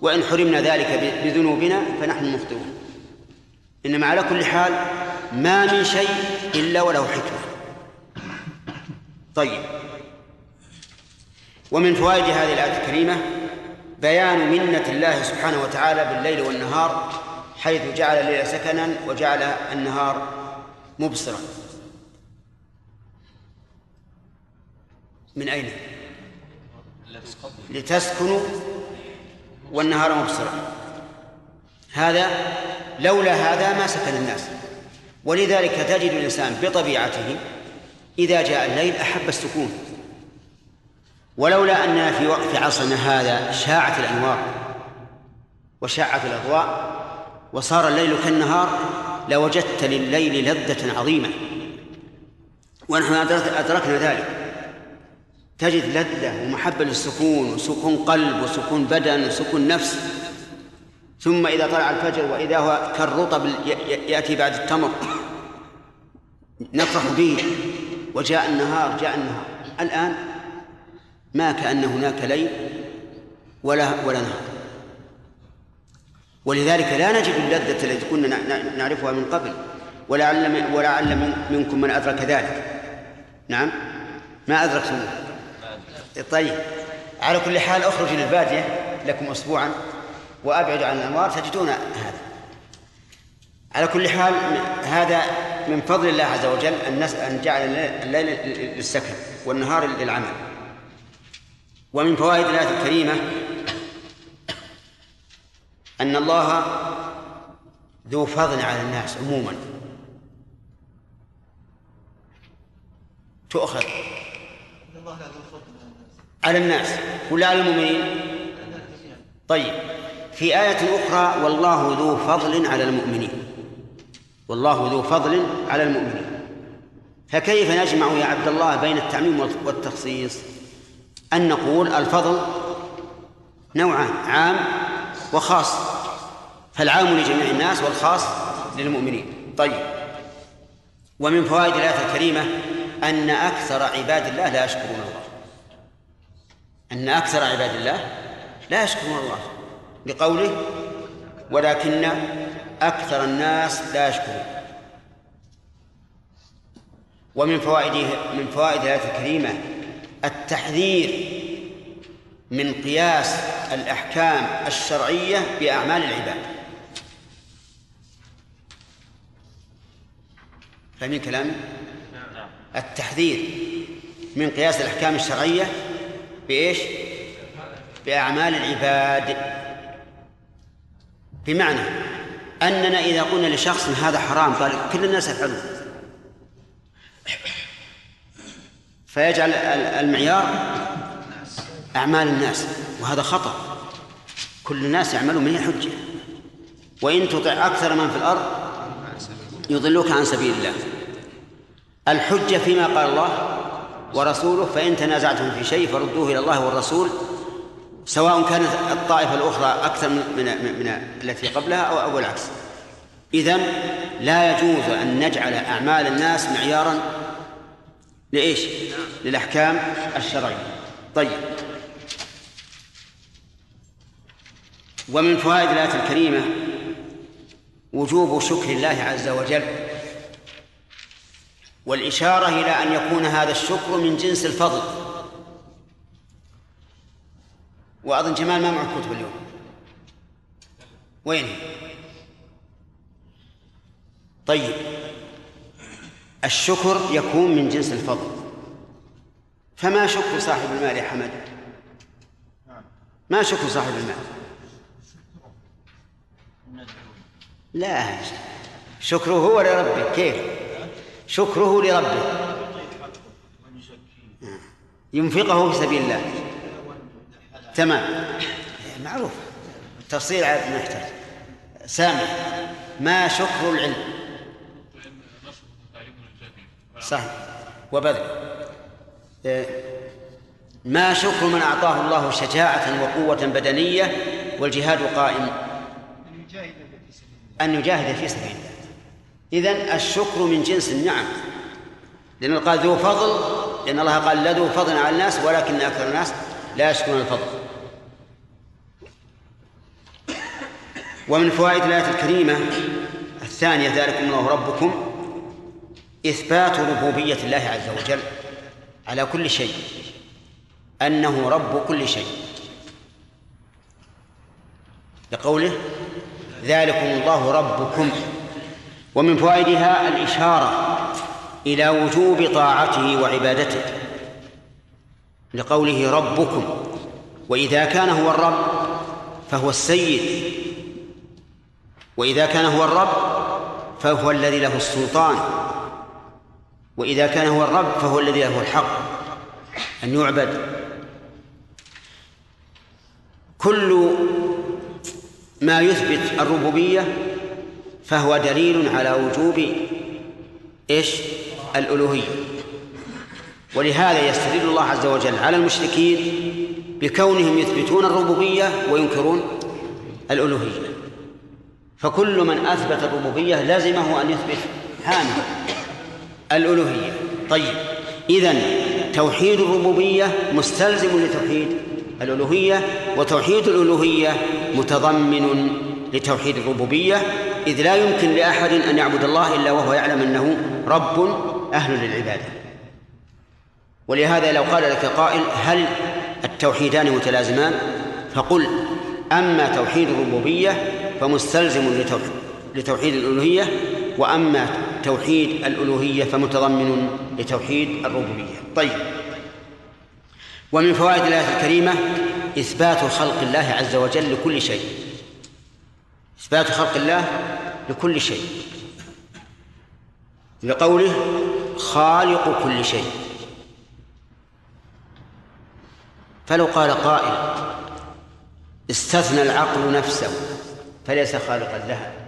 وإن حرمنا ذلك بذنوبنا فنحن مخطئون إنما على كل حال ما من شيء إلا وله حكمة. طيب. ومن فوائد هذه الآية الكريمة بيان منة الله سبحانه وتعالى بالليل والنهار حيث جعل الليل سكنا وجعل النهار مبصرا. من أين؟ لتسكنوا والنهار مبصرا. هذا لولا هذا ما سكن الناس. ولذلك تجد الإنسان بطبيعته إذا جاء الليل أحب السكون. ولولا أننا في وقت عصرنا هذا شاعت الأنوار وشاعت الأضواء وصار الليل كالنهار لوجدت لليل لذة عظيمة ونحن أدركنا ذلك. تجد لذة ومحبة للسكون وسكون قلب وسكون بدن وسكون نفس. ثم إذا طلع الفجر وإذا هو كالرطب يأتي بعد التمر. نفرح به. وجاء النهار جاء النهار. الآن ما كأن هناك ليل ولا ولا نهار. ولذلك لا نجد اللذة التي كنا نعرفها من قبل ولعل ولعل منكم من أدرك ذلك. نعم؟ ما أدركتموه. طيب على كل حال اخرج للبادية لكم أسبوعا وأبعد عن الأنوار تجدون هذا. على كل حال هذا من فضل الله عز وجل أن جعل الليل للسكن والنهار للعمل. ومن فوائد الآية الكريمة أن الله ذو فضل على الناس عموما. تؤخذ. على الناس. ولا على المؤمنين؟ طيب. في آية أخرى والله ذو فضل على المؤمنين. والله ذو فضل على المؤمنين. فكيف نجمع يا عبد الله بين التعميم والتخصيص؟ أن نقول الفضل نوعان عام وخاص. فالعام لجميع الناس والخاص للمؤمنين. طيب. ومن فوائد الآية الكريمة أن أكثر عباد الله لا يشكرون الله. أن أكثر عباد الله لا يشكرون الله. لقوله ولكن أكثر الناس لا يشكرون. ومن فوائد من فوائد الآية الكريمة التحذير من قياس الأحكام الشرعية بأعمال العباد فاهمين كلامي؟ التحذير من قياس الأحكام الشرعية بإيش؟ بأعمال العباد بمعنى أننا إذا قلنا لشخص هذا حرام قال كل الناس يفعلون فيجعل المعيار أعمال الناس وهذا خطأ. كل الناس يعملون من حجة. وإن تطع أكثر من في الأرض يضلوك عن سبيل الله. الحجة فيما قال الله ورسوله فإن تنازعتم في شيء فردوه إلى الله والرسول سواء كانت الطائفة الأخرى أكثر من, من, من التي قبلها أو, أو العكس. إذن لا يجوز أن نجعل أعمال الناس معيارا لإيش؟ للأحكام الشرعية. طيب. ومن فوائد الآية الكريمة وجوب شكر الله عز وجل والإشارة إلى أن يكون هذا الشكر من جنس الفضل. وأظن جمال ما معه كتب اليوم. وين؟ طيب. الشكر يكون من جنس الفضل. فما شكر صاحب المال يا حمد؟ ما شكر صاحب المال؟ لا شكره هو لربه. كيف؟ شكره لربه. ينفقه في سبيل الله. تمام. معروف. تفصيل عاد ما يحتاج. سامع. ما شكر العلم؟ صح وبذل. إيه، ما شكر من أعطاه الله شجاعة وقوة بدنية والجهاد قائم. أن يجاهد في سبيل الله. إذن الشكر من جنس النعم. لأن قال ذو فضل لأن الله قال لا ذو فضل على الناس ولكن أكثر الناس لا يشكرون الفضل. ومن فوائد الآية الكريمة الثانية ذلكم الله ربكم. إثبات ربوبية الله عز وجل على كل شيء أنه رب كل شيء. لقوله ذلكم الله ربكم ومن فوائدها الإشارة إلى وجوب طاعته وعبادته. لقوله ربكم وإذا كان هو الرب فهو السيد وإذا كان هو الرب فهو الذي له السلطان. وإذا كان هو الرب فهو الذي له الحق أن يعبد. كل ما يثبت الربوبية فهو دليل على وجوب إيش؟ الألوهية. ولهذا يستدل الله عز وجل على المشركين بكونهم يثبتون الربوبية وينكرون الألوهية. فكل من أثبت الربوبية لازمه أن يثبت هامه. الألوهية. طيب إذن توحيد الربوبية مستلزم لتوحيد الألوهية وتوحيد الألوهية متضمن لتوحيد الربوبية إذ لا يمكن لأحد أن يعبد الله إلا وهو يعلم أنه رب أهل للعبادة. ولهذا لو قال لك قائل هل التوحيدان متلازمان؟ فقل أما توحيد الربوبية فمستلزم لتوحيد الألوهية وأما توحيد الألوهية فمتضمن لتوحيد الربوبية. طيب. ومن فوائد الآية الكريمة إثبات خلق الله عز وجل لكل شيء. إثبات خلق الله لكل شيء. لقوله خالق كل شيء. فلو قال قائل استثنى العقل نفسه فليس خالقا لها.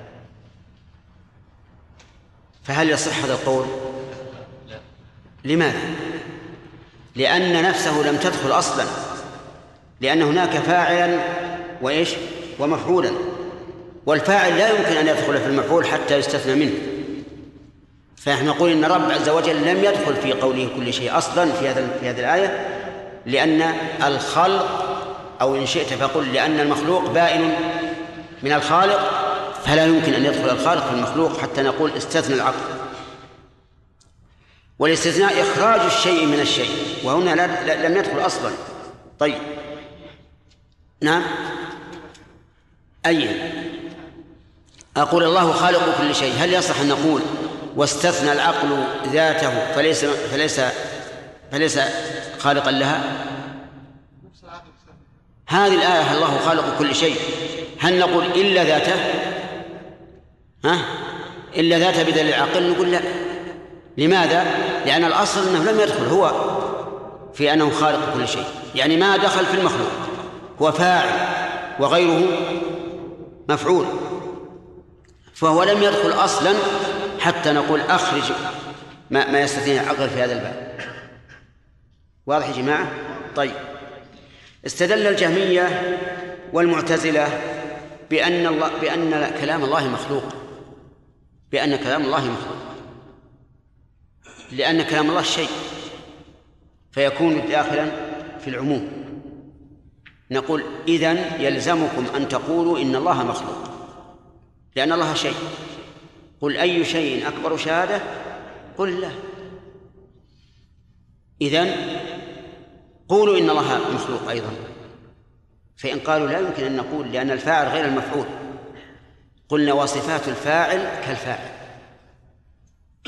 فهل يصح هذا القول؟ لماذا؟ لأن نفسه لم تدخل أصلا. لأن هناك فاعلا وإيش؟ ومفعولا. والفاعل لا يمكن أن يدخل في المفعول حتى يستثنى منه. فنحن نقول إن رب عز وجل لم يدخل في قوله كل شيء أصلا في هذا في هذه الآية لأن الخلق أو إن شئت فقل لأن المخلوق بائن من الخالق فلا يمكن أن يدخل الخالق في المخلوق حتى نقول استثنى العقل. والاستثناء إخراج الشيء من الشيء وهنا لم يدخل أصلا. طيب. نعم. أي. أقول الله خالق كل شيء هل يصح أن نقول واستثنى العقل ذاته فليس فليس فليس خالقا لها؟ هذه الآية الله خالق كل شيء؟ هل نقول إلا ذاته؟ ها؟ إلا ذاته بدليل العقل نقول لا. لماذا؟ لأن الأصل أنه لم يدخل هو في أنه خالق كل شيء. يعني ما دخل في المخلوق هو فاعل وغيره مفعول. فهو لم يدخل أصلا حتى نقول أخرج ما, ما يستثني العقل في هذا الباب. واضح يا جماعة؟ طيب. استدل الجهمية والمعتزلة بأن الله بأن كلام الله مخلوق. بأن كلام الله مخلوق. لأن كلام الله شيء. فيكون داخلا في العموم. نقول إذن يلزمكم أن تقولوا إن الله مخلوق. لأن الله شيء. قل أي شيء أكبر شهادة؟ قل الله إذن قولوا إن الله مخلوق أيضا. فإن قالوا لا يمكن أن نقول لأن الفاعل غير المفعول. قلنا وصفات الفاعل كالفاعل.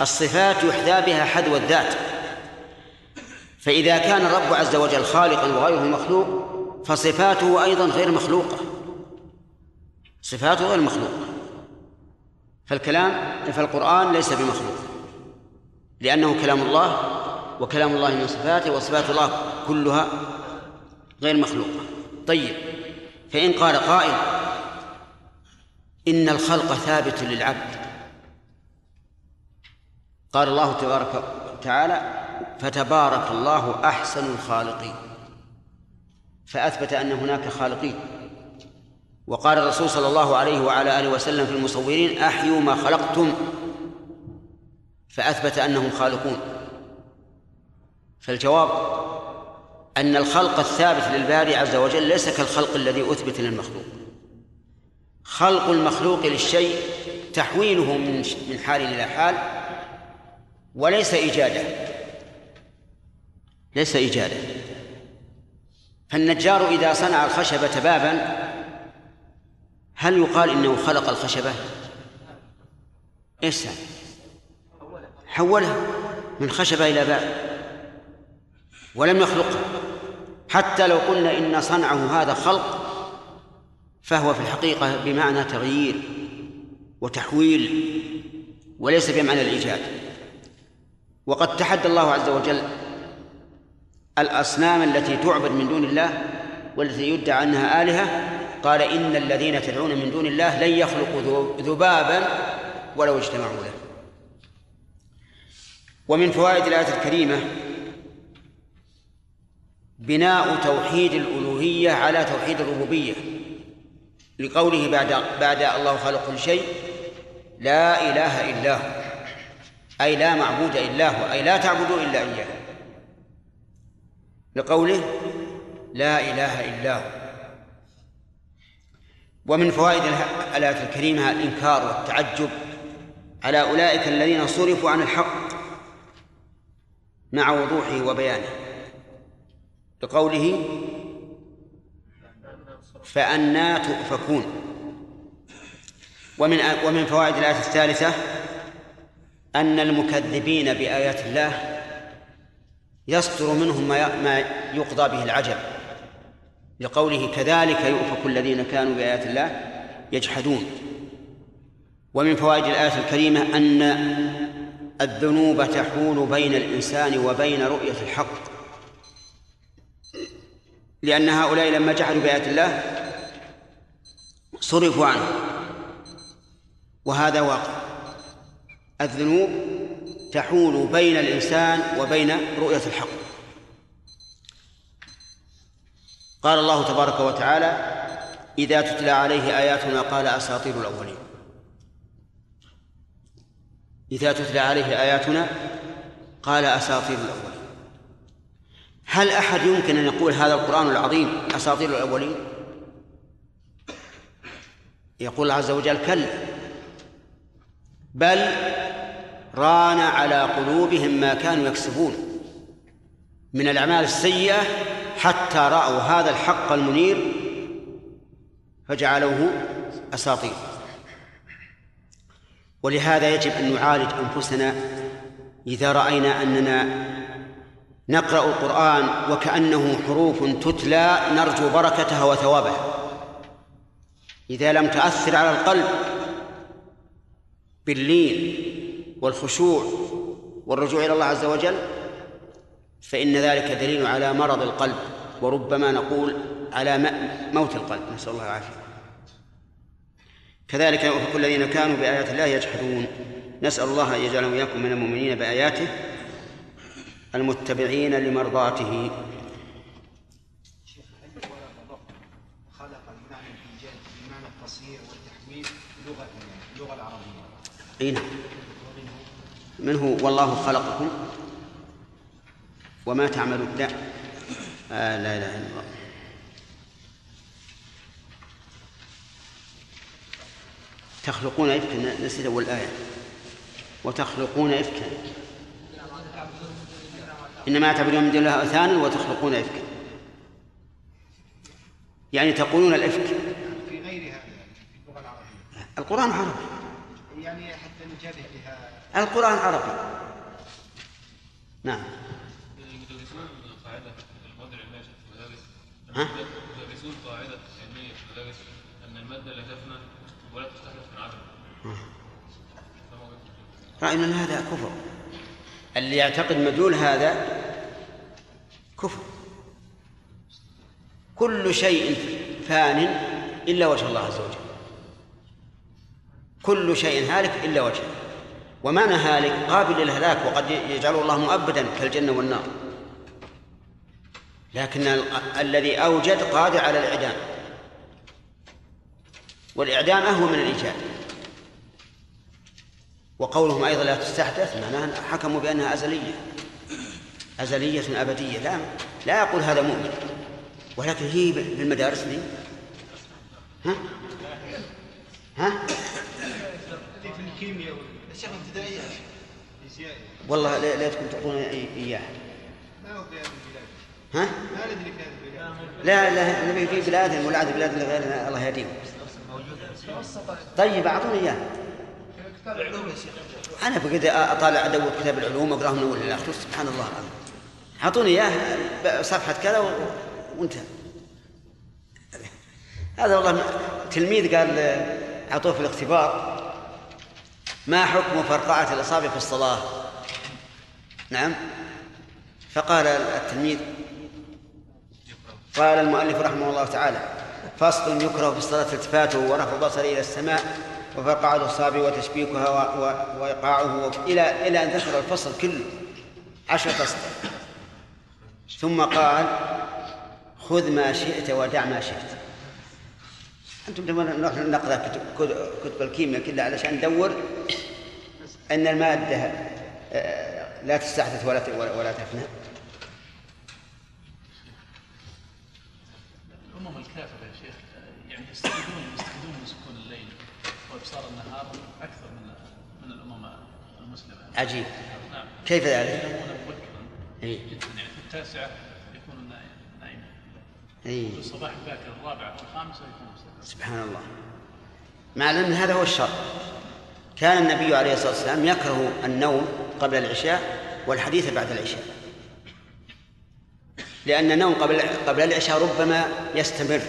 الصفات يحذى بها حذو الذات. فإذا كان الرب عز وجل خالقا وغيره مخلوق فصفاته أيضا غير مخلوقة. صفاته غير مخلوقة. فالكلام فالقرآن ليس بمخلوق. لأنه كلام الله وكلام الله من صفاته وصفات الله كلها غير مخلوقة. طيب فإن قال قائل إن الخلق ثابت للعبد. قال الله تبارك وتعالى فتبارك الله أحسن الخالقين فأثبت أن هناك خالقين. وقال الرسول صلى الله عليه وعلى آله وسلم في المصورين أحيوا ما خلقتم فأثبت أنهم خالقون. فالجواب أن الخلق الثابت للباري عز وجل ليس كالخلق الذي أثبت للمخلوق. خلق المخلوق للشيء تحويله من من حال إلى حال وليس إيجاده. ليس إيجاده. فالنجار إذا صنع الخشبة بابا هل يقال إنه خلق الخشبة؟ إيش حولها من خشبة إلى باب ولم يخلقها. حتى لو قلنا إن صنعه هذا خلق فهو في الحقيقة بمعنى تغيير وتحويل وليس بمعنى الإيجاد. وقد تحدى الله عز وجل الأصنام التي تعبد من دون الله والتي يدعى أنها آلهة. قال إن الذين تدعون من دون الله لن يخلقوا ذبابا ولو اجتمعوا له. ومن فوائد الآية الكريمة بناء توحيد الألوهية على توحيد الربوبية. لقوله بعد بعد الله خلق كل شيء لا إله إلا هو أي لا معبود إلا هو أي لا تعبدوا إلا إياه. لقوله لا إله إلا هو. ومن فوائد الآية الكريمة الإنكار والتعجب على أولئك الذين صرفوا عن الحق مع وضوحه وبيانه. لقوله فأنا تؤفكون. ومن ومن فوائد الآية الثالثة أن المكذبين بآيات الله يصدر منهم ما يقضى به العجب. لقوله كذلك يؤفك الذين كانوا بآيات الله يجحدون. ومن فوائد الآية الكريمة أن الذنوب تحول بين الإنسان وبين رؤية الحق. لأن هؤلاء لما جحدوا بآيات الله صرفوا عنه. وهذا واقع. الذنوب تحول بين الإنسان وبين رؤية الحق. قال الله تبارك وتعالى إذا تتلى عليه آياتنا قال أساطير الأولين. إذا تتلى عليه آياتنا قال أساطير الأولين. هل أحد يمكن أن يقول هذا القرآن العظيم أساطير الأولين؟ يقول الله عز وجل كلا. بل ران على قلوبهم ما كانوا يكسبون من الأعمال السيئة حتى رأوا هذا الحق المنير فجعلوه أساطير. ولهذا يجب أن نعالج أنفسنا إذا رأينا أننا نقرأ القرآن وكأنه حروف تتلى نرجو بركتها وثوابها. إذا لم تؤثر على القلب باللين والخشوع والرجوع إلى الله عز وجل فإن ذلك دليل على مرض القلب وربما نقول على موت القلب. نسأل الله العافية. كذلك يؤفك الذين كانوا بآيات الله يجحدون. نسأل الله أن يجعلنا وإياكم من المؤمنين بآياته المتبعين لمرضاته. خلق بمعنى الايجاد بمعنى التصوير والتحويل لغه اللغة العربية؟ أي نعم. منه والله خلقكم وما تعملون. لا. آه لا إله إلا الله. تخلقون إفكا نسيت أول آية. وتخلقون إفكا. إنما تعبدون من دون الله أوثانا وتخلقون إفكا يعني تقولون الإفك. في غير هذا في اللغة العربية. القرآن عربي. يعني حتى نجابه بها. القرآن عربي. نعم. ها؟ يدرسون قاعدة علمية في المدارس أن المادة لا تفنى ولا تستخلص من عدم رأينا أن هذا كفر. اللي يعتقد مدلول هذا كفر. كل شيء فان إلا وجه الله عز وجل. كل شيء هالك إلا وجهه ومعنى هالك؟ قابل للهلاك وقد يجعله الله مؤبدا كالجنة والنار. لكن ال- الذي أوجد قادر على الإعدام. والإعدام أهون من الإيجاد. وقولهم أيضا لا تستحدث معناه حكموا بأنها أزلية. أزلية أبدية. لا لا يقول هذا مؤمن. ولكن هي في المدارس دي. ها؟ ها؟ في الكيمياء والله لا- ليتكم تعطونا إي- إياه ما هو في هذه البلاد ها؟ لا لا نبي في بلاد ولعد بلاد غيرنا الله يهديهم. طيب أعطوني إياه أنا بقيت أطالع أدور كتاب العلوم أقراه من أول إلى آخره سبحان الله العظيم. أعطوني إياه صفحة كذا وانتهى. هذا والله تلميذ قال أعطوه في الاختبار. ما حكم فرقعة الأصابع في الصلاة؟ نعم. فقال التلميذ قال المؤلف رحمه الله تعالى فصل يكره في الصلاة التفاته ورفع البصر إلى السماء. وفرقعة الأصابع وتشبيكها وإيقاعه إلى إلى أن ذكر الفصل كله. عشرة أسطر ثم قال خذ ما شئت ودع ما شئت. أنتم نروح نقرأ كتب, الكيمياء كلها علشان ندور أن المادة آه، لا تستحدث ولا ولا تفنى الأمم الكافرة يا شيخ يعني يستفيدون يستفيدون من سكون الليل وإبصار النهار أكثر من من الأمم المسلمة. عجيب. نعم. كيف ذلك؟ ينامون مبكرا. إيه. جدا يعني في التاسعة يكون نائم- نائما إيه. في الصباح الباكر الرابعة والخامسة يكون مستيقظا سبحان الله. مع أن هذا هو الشر. كان النبي عليه الصلاة والسلام يكره النوم قبل العشاء والحديث بعد العشاء. لأن النوم قبل قبل العشاء ربما يستمر.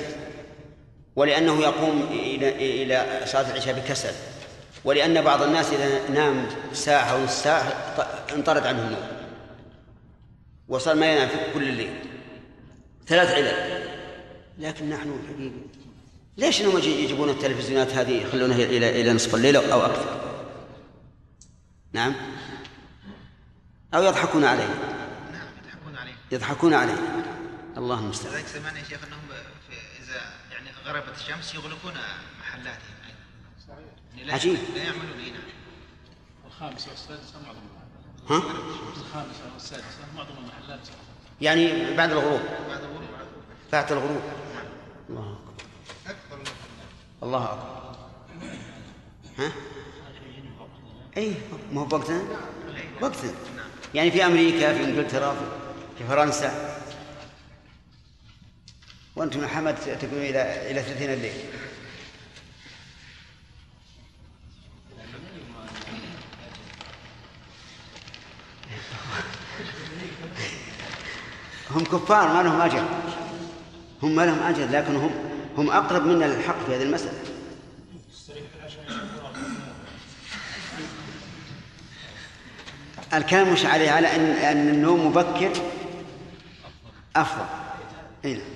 ولأنه يقوم إلى إلى صلاة العشاء بكسل. ولأن بعض الناس إذا نام ساعة أو نصف ساعة انطرد عنه النوم. وصار ما ينام في كل الليل. ثلاث علل. لكن نحن حقيقة. ليش إنهم يجي- يجيبون التلفزيونات هذه يخلونها إلى إلى نصف الليل أو أكثر؟ نعم. أو يضحكون عليه نعم يضحكون عليه يضحكون عليه الله المستعان. لذلك سمعنا يا شيخ أنهم غربت الشمس يغلقون محلاتهم. أيضا يعني لا- عجيب. لا يعملون هنا. الخامسة والسادسة معظم ها؟ الخامسة والسادسة معظم المحلات. يعني بعد الغروب. بعد الغروب. بعد الغروب. الله أكثر من الله أكبر. ها؟ اي ما هو بوقتنا؟ وقتنا يعني في أمريكا في إنجلترا في- في فرنسا. وأنتم يا حمد تكونوا إلى إلى ثلاثين الليل. هم كفار ما لهم أجر. هم ما لهم أجر لكن هم هم أقرب منا للحق في هذه المسألة. الكلام مش عليه على ان أن النوم مبكر أفضل. اي نعم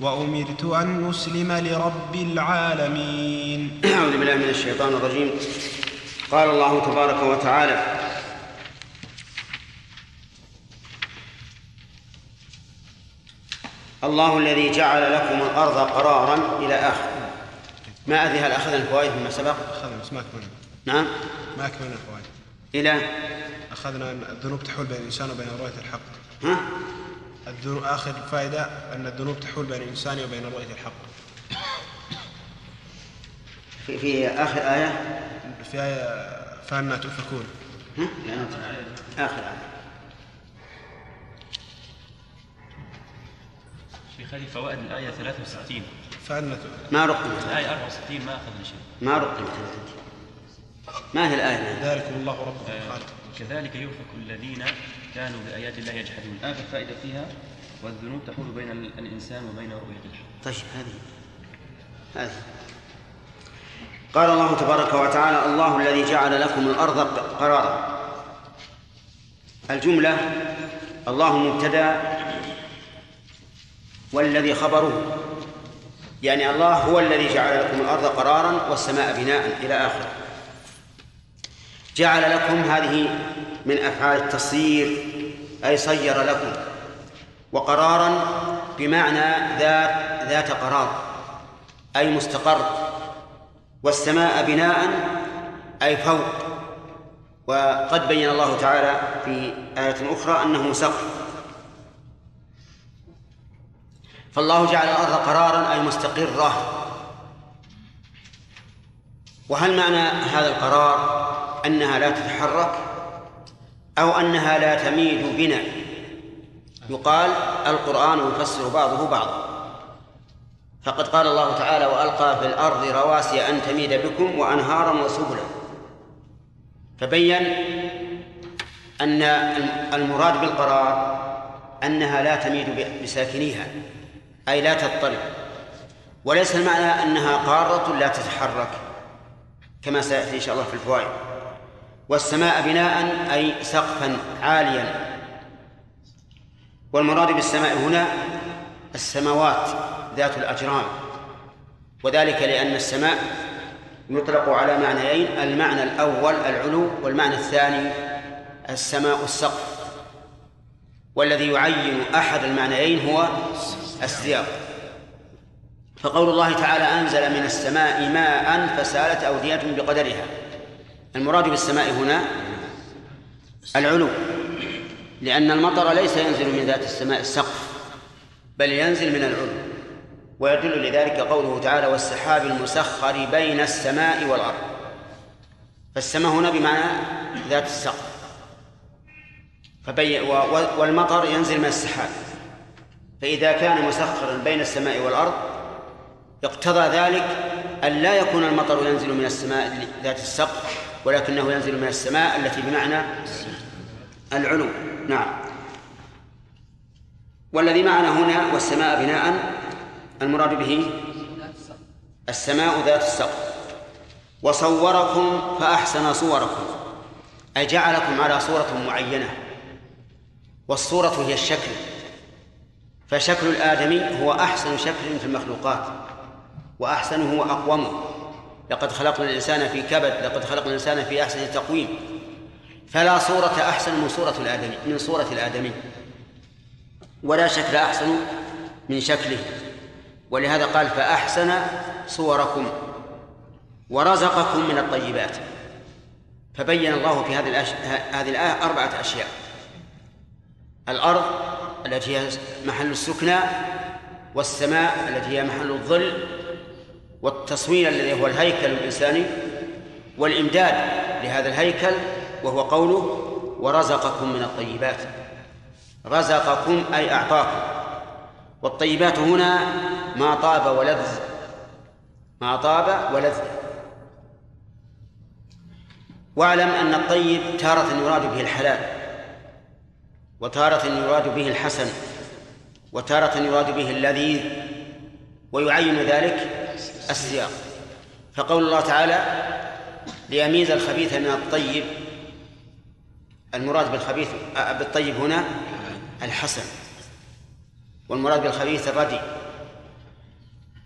وأمرت أن أسلم لرب العالمين. أعوذ بالله من الشيطان الرجيم. قال الله تبارك وتعالى الله الذي جعل لكم الأرض قرارا إلى آخر. ما أدري هل أخذنا الفوائد مما سبق؟ أخذنا بس ما أكملنا. نعم. ما أكملنا الفوائد. إلى؟ أخذنا أن الذنوب تحول بين الإنسان وبين رؤية الحق. ها؟ الذنوب آخر فائدة أن الذنوب تحول بين الإنسان وبين رؤية الحق. في, في آخر آية؟ في آية فأنا تؤفكون. ها؟ آخر آية. شيخ هذه فوائد الآية 63 فأنا تؤفكون ما رقمت الآية 64 ما أخذنا شيء. ما رقمت ما هي الآية؟ ذلكم الله ربكم آه، خالق كذلك يؤفك الذين كانوا بآيات الله يجحدون. آخر فائدة فيها والذنوب تحول بين ال- الإنسان وبين رؤية الحق. طيب هذه هذه. قال الله تبارك وتعالى الله الذي جعل لكم الأرض قرارا. الجملة الله مبتدأ والذي خبره. يعني الله هو الذي جعل لكم الأرض قرارا والسماء بناء إلى آخره. جعل لكم هذه من أفعال التصيير أي صير لكم. وقرارا بمعنى ذات ذات قرار أي مستقر. والسماء بناء أي فوق. وقد بين الله تعالى في آية أخرى أنه سقف. فالله جعل الأرض قرارا أي مستقرة. وهل معنى هذا القرار أنها لا تتحرك؟ أو أنها لا تميد بنا. يقال القرآن يفسر بعضه بعضا. فقد قال الله تعالى وألقى في الأرض رواسي أن تميد بكم وأنهارا وسبلا. فبين أن المراد بالقرار أنها لا تميد بساكنيها أي لا تضطرب. وليس المعنى أنها قارة لا تتحرك كما سيأتي إن شاء الله في الفوائد. والسماء بناء أي سقفا عاليا. والمراد بالسماء هنا السماوات ذات الأجرام. وذلك لأن السماء يطلق على معنيين المعنى الأول العلو والمعنى الثاني السماء السقف. والذي يعين أحد المعنيين هو السياق. فقول الله تعالى أنزل من السماء ماء فسالت أودية بقدرها. المراد بالسماء هنا العلو لأن المطر ليس ينزل من ذات السماء السقف بل ينزل من العلو ويدل لذلك قوله تعالى والسحاب المسخر بين السماء والأرض فالسماء هنا بمعنى ذات السقف فبي والمطر ينزل من السحاب فإذا كان مسخرا بين السماء والأرض اقتضى ذلك أن لا يكون المطر ينزل من السماء ذات السقف ولكنه ينزل من السماء التي بمعنى العلو. نعم. والذي معنا هنا والسماء بناء المراد به السماء ذات السقف. وصوركم فأحسن صوركم. أي جعلكم على صورة معينة. والصورة هي الشكل. فشكل الآدمي هو أحسن شكل في المخلوقات. وأحسنه وأقومه لقد خلقنا الإنسان في كبد لقد خلقنا الإنسان في أحسن تقويم. فلا صورة أحسن من صورة الآدمي من صورة الآدمي. ولا شكل أحسن من شكله. ولهذا قال فأحسن صوركم ورزقكم من الطيبات. فبين الله في هذه الأش... هذه الآية أربعة أشياء. الأرض التي هي محل السكنى والسماء التي هي محل الظل والتصوير الذي هو الهيكل الإنساني والإمداد لهذا الهيكل وهو قوله ورزقكم من الطيبات رزقكم أي أعطاكم. والطيبات هنا ما طاب ولذ ما طاب ولذ. واعلم أن الطيب تارة يراد به الحلال وتارة يراد به الحسن وتارة يراد به اللذيذ ويعين ذلك السياق. فقول الله تعالى ليميز الخبيث من الطيب. المراد بالخبيث آه، بالطيب هنا الحسن. والمراد بالخبيث الردي.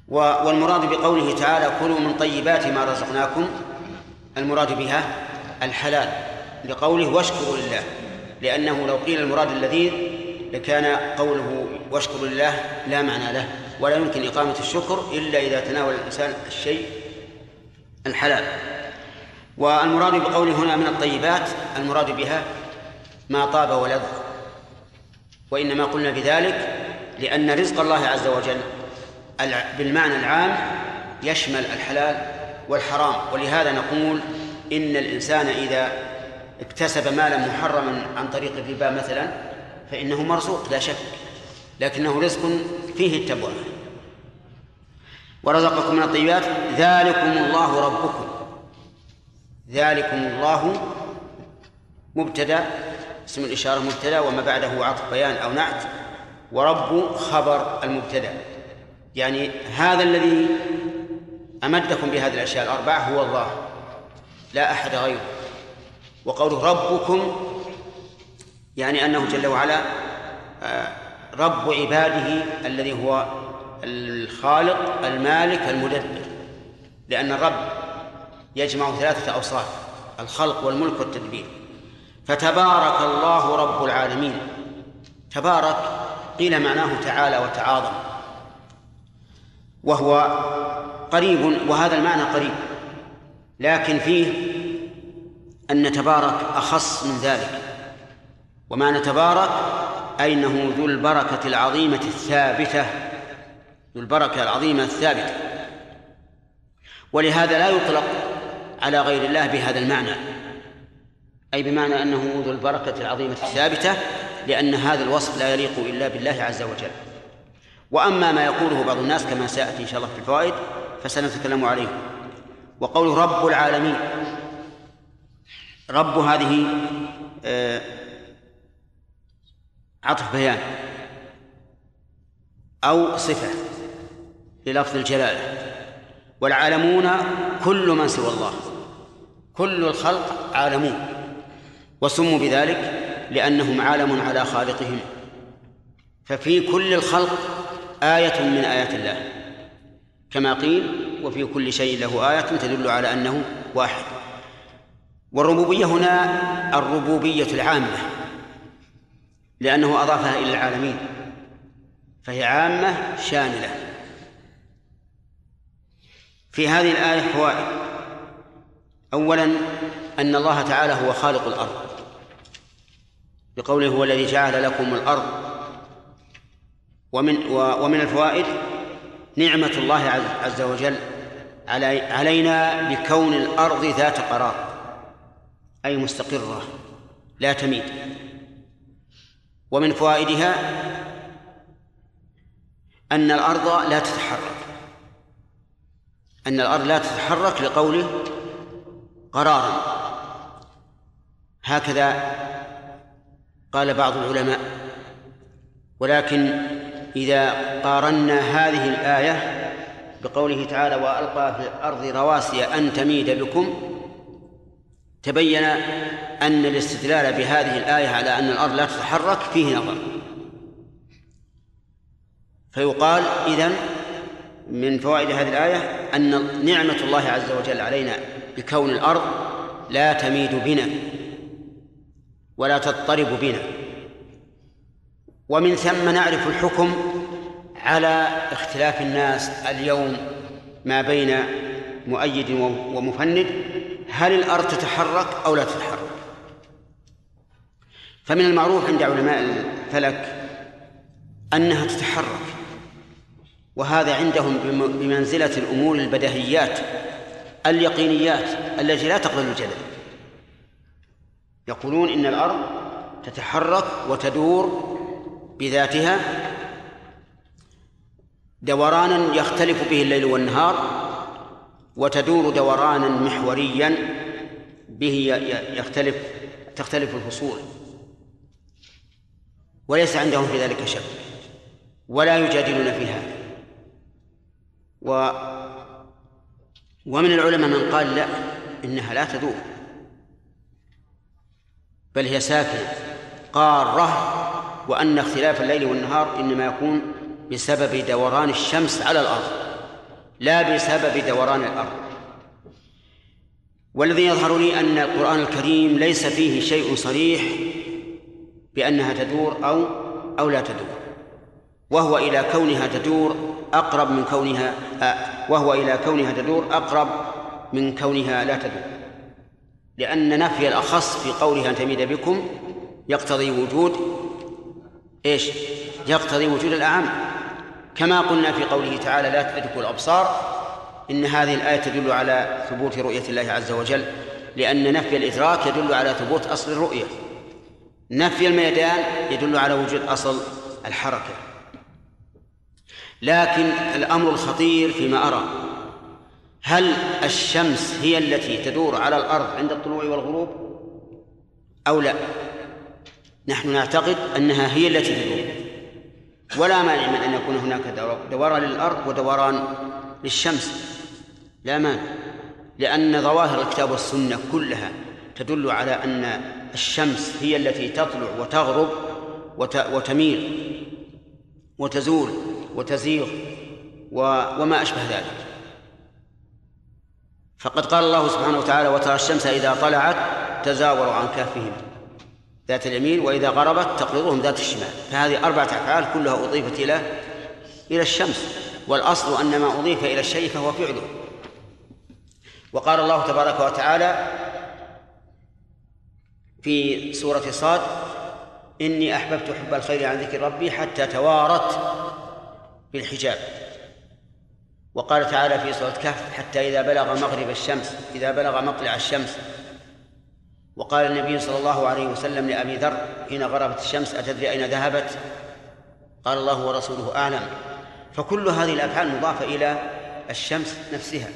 والمراد بقوله تعالى كلوا من طيبات ما رزقناكم. المراد بها الحلال. لقوله واشكروا لله. لأنه لو قيل المراد اللذيذ لكان قوله واشكروا لله لا معنى له. ولا يمكن إقامة الشكر إلا إذا تناول الإنسان الشيء الحلال. والمراد بقوله هنا من الطيبات المراد بها ما طاب ولذ وإنما قلنا بذلك لأن رزق الله عز وجل بالمعنى العام يشمل الحلال والحرام. ولهذا نقول إن الإنسان إذا اكتسب مالا محرما عن طريق الربا مثلا فإنه مرزوق لا شك لكنه رزق فيه التبوة ورزقكم من الطيبات. ذلكم الله ربكم. ذلكم الله مبتدا. اسم الإشارة مبتدا وما بعده عطف بيان أو نعت. ورب خبر المبتدا. يعني هذا الذي أمدكم بهذه الأشياء الأربعة هو الله لا أحد غيره. وقوله ربكم يعني أنه جل وعلا آه، رب عباده الذي هو الخالق المالك المدبر. لأن الرب يجمع ثلاثة أوصاف الخلق والملك والتدبير. فتبارك الله رب العالمين. تبارك قيل معناه تعالى وتعاظم. وهو قريب وهذا المعنى قريب. لكن فيه أن تبارك أخص من ذلك. ومعنى تبارك أي أنه ذو البركة العظيمة الثابتة ذو البركة العظيمة الثابتة. ولهذا لا يطلق على غير الله بهذا المعنى. أي بمعنى أنه ذو البركة العظيمة الثابتة لأن هذا الوصف لا يليق إلا بالله عز وجل. وأما ما يقوله بعض الناس كما سيأتي إن شاء الله في الفوائد فسنتكلم عليه. وقوله رب العالمين رب هذه آه، عطف بيان أو صفة. للفظ الجلالة. والعالمون كل من سوى الله. كل الخلق عالمون. وسموا بذلك لأنهم عالم على خالقهم. ففي كل الخلق آية من آيات الله. كما قيل وفي كل شيء له آية تدل على أنه واحد. والربوبية هنا الربوبية العامة لأنه أضافها إلى العالمين. فهي عامة شاملة. في هذه الآية فوائد. أولا أن الله تعالى هو خالق الأرض. بقوله هو الذي جعل لكم الأرض. ومن ومن الفوائد نعمة الله عز وجل علينا بكون الأرض ذات قرار أي مستقرة لا تميد. ومن فوائدها أن الأرض لا تتحرك. أن الأرض لا تتحرك لقوله قرارا. هكذا قال بعض العلماء. ولكن إذا قارنا هذه الآية بقوله تعالى وألقى في الأرض رواسي أن تميد بكم تبين أن الاستدلال بهذه الآية على أن الأرض لا تتحرك فيه نظر. فيقال إذن من فوائد هذه الآية أن نعمة الله عز وجل علينا بكون الأرض لا تميد بنا ولا تضطرب بنا. ومن ثم نعرف الحكم على اختلاف الناس اليوم ما بين مؤيد ومفند هل الأرض تتحرك أو لا تتحرك؟ فمن المعروف عند علماء الفلك أنها تتحرك. وهذا عندهم بمنزلة الأمور البدهيات اليقينيات التي لا تقبل الجدل. يقولون إن الأرض تتحرك وتدور بذاتها دورانا يختلف به الليل والنهار وتدور دورانا محوريا به يختلف تختلف الفصول. وليس عندهم في ذلك شك ولا يجادلون في هذا ومن العلماء من قال لا إنها لا تدور بل هي ساكنة قارة وأن اختلاف الليل والنهار إنما يكون بسبب دوران الشمس على الأرض لا بسبب دوران الأرض. والذي يظهر لي أن القرآن الكريم ليس فيه شيء صريح بأنها تدور أو أو لا تدور وهو إلى كونها تدور أقرب من كونها وهو إلى كونها تدور أقرب من كونها لا تدور. لأن نفي الأخص في قولها أن تميد بكم يقتضي وجود إيش؟ يقتضي وجود الأعم. كما قلنا في قوله تعالى لا تدركوا الأبصار إن هذه الآية تدل على ثبوت رؤية الله عز وجل لأن نفي الإدراك يدل على ثبوت أصل الرؤية. نفي الميدان يدل على وجود أصل الحركة. لكن الأمر الخطير فيما أرى. هل الشمس هي التي تدور على الأرض عند الطلوع والغروب؟ أو لا؟ نحن نعتقد أنها هي التي تدور. ولا مانع من أن يكون هناك دوران للأرض ودوران للشمس. لا مانع. لأن ظواهر الكتاب والسنة كلها تدل على أن الشمس هي التي تطلع وتغرب وتميل وتزول. وتزيغ وما أشبه ذلك. فقد قال الله سبحانه وتعالى وترى الشمس إذا طلعت تزاور عن كهفهم ذات اليمين وإذا غربت تقرضهم ذات الشمال. فهذه أربعة أفعال كلها أضيفت إلى إلى الشمس. والأصل أن ما أضيف إلى الشيء فهو فعله. وقال الله تبارك وتعالى في سورة صاد إني أحببت حب الخير عن ذكر ربي حتى توارت بالحجاب. وقال تعالى في سورة كهف حتى إذا بلغ مغرب الشمس إذا بلغ مطلع الشمس. وقال النبي صلى الله عليه وسلم لأبي ذر حين غربت الشمس أتدري أين ذهبت؟ قال الله ورسوله أعلم. فكل هذه الأفعال مضافة إلى الشمس نفسها.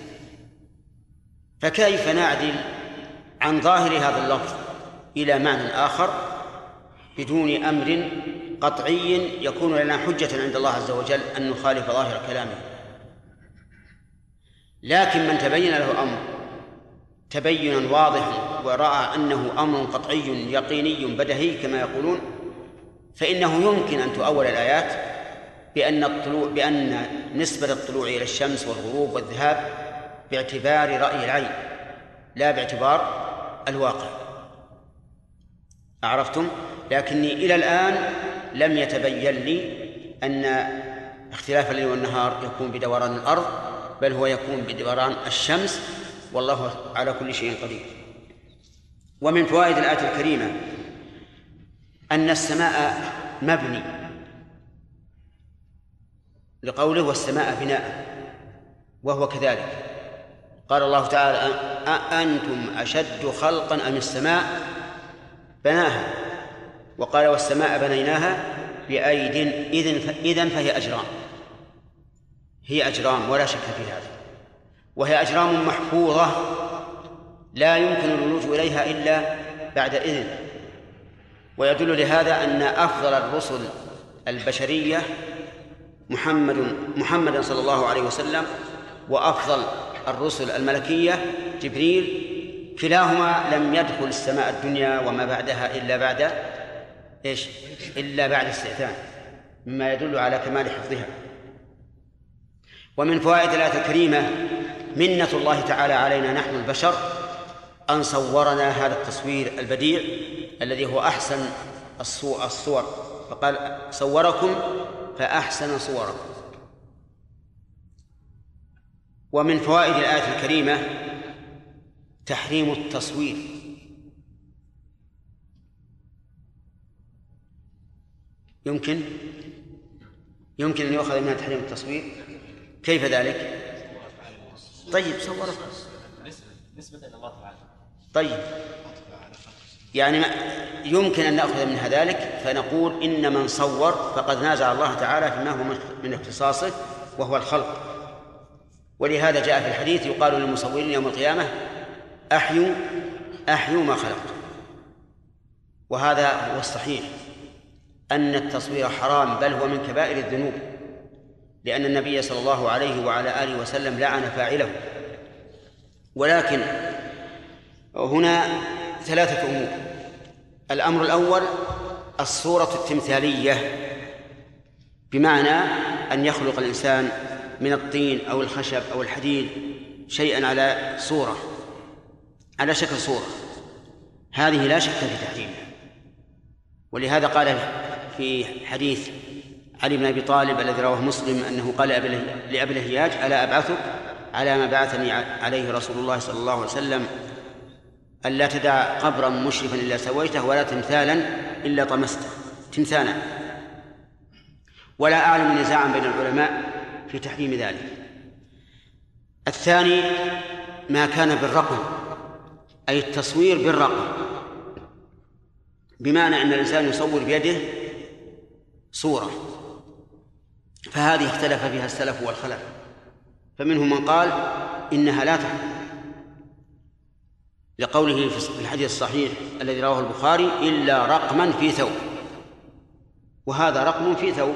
فكيف نعدل عن ظاهر هذا اللفظ إلى معنى آخر بدون أمر قطعي يكون لنا حجة عند الله عز وجل أن نخالف ظاهر كلامه لكن من تبين له أمر تبينا واضحا ورأى أنه أمر قطعي يقيني بدهي كما يقولون فإنه يمكن أن تؤول الآيات بأن الطلوع بأن نسبة الطلوع إلى الشمس والغروب والذهاب باعتبار رأي العين لا باعتبار الواقع أعرفتم؟ لكني إلى الآن لم يتبين لي أن اختلاف الليل والنهار يكون بدوران الأرض بل هو يكون بدوران الشمس. والله على كل شيء قدير. ومن فوائد الآية الكريمة أن السماء مبني لقوله والسماء بناء وهو كذلك. قال الله تعالى أأنتم أشد خلقا أم السماء بناها؟ وقال والسماء بنيناها بأيد إذن إذن فهي أجرام. هي أجرام ولا شك في هذا. وهي أجرام محفوظة لا يمكن الولوج إليها إلا بعد إذن. ويدل لهذا أن أفضل الرسل البشرية محمد محمدا صلى الله عليه وسلم وأفضل الرسل الملكية جبريل كلاهما لم يدخل السماء الدنيا وما بعدها إلا بعد إيش؟ إلا بعد استئذان مما يدل على كمال حفظها. ومن فوائد الآية الكريمة منة الله تعالى علينا نحن البشر أن صورنا هذا التصوير البديع الذي هو أحسن الصور. فقال صوركم فأحسن صوركم. ومن فوائد الآية الكريمة تحريم التصوير. يمكن؟ يمكن أن يؤخذ منها تحريم التصوير كيف ذلك؟ طيب صورك نسبة إلى الله تعالى. طيب. يعني يمكن أن نأخذ منها ذلك فنقول إن من صور فقد نازع الله تعالى فيما هو من اختصاصه وهو الخلق. ولهذا جاء في الحديث يقال للمصورين يوم القيامة أحيوا أحيوا ما خلقتم. وهذا هو الصحيح. أن التصوير حرام بل هو من كبائر الذنوب لأن النبي صلى الله عليه وعلى آله وسلم لعن فاعله. ولكن هنا ثلاثة أمور. الأمر الأول الصورة التمثالية بمعنى أن يخلق الإنسان من الطين أو الخشب أو الحديد شيئا على صورة على شكل صورة. هذه لا شك في تحريمها. ولهذا قال في حديث علي بن أبي طالب الذي رواه مسلم أنه قال لأبي الهياج ألا أبعثك على ما بعثني عليه رسول الله صلى الله عليه وسلم. ألا تدع قبرا مشرفا إلا سويته ولا تمثالا إلا طمسته. تمثالا. ولا أعلم نزاعا بين العلماء في تحريم ذلك. الثاني ما كان بالرقم أي التصوير بالرقم بمعنى أن الإنسان يصور بيده صورة. فهذه اختلف فيها السلف والخلف. فمنهم من قال إنها لا تحرم لقوله في الحديث الصحيح الذي رواه البخاري إلا رقما في ثوب. وهذا رقم في ثوب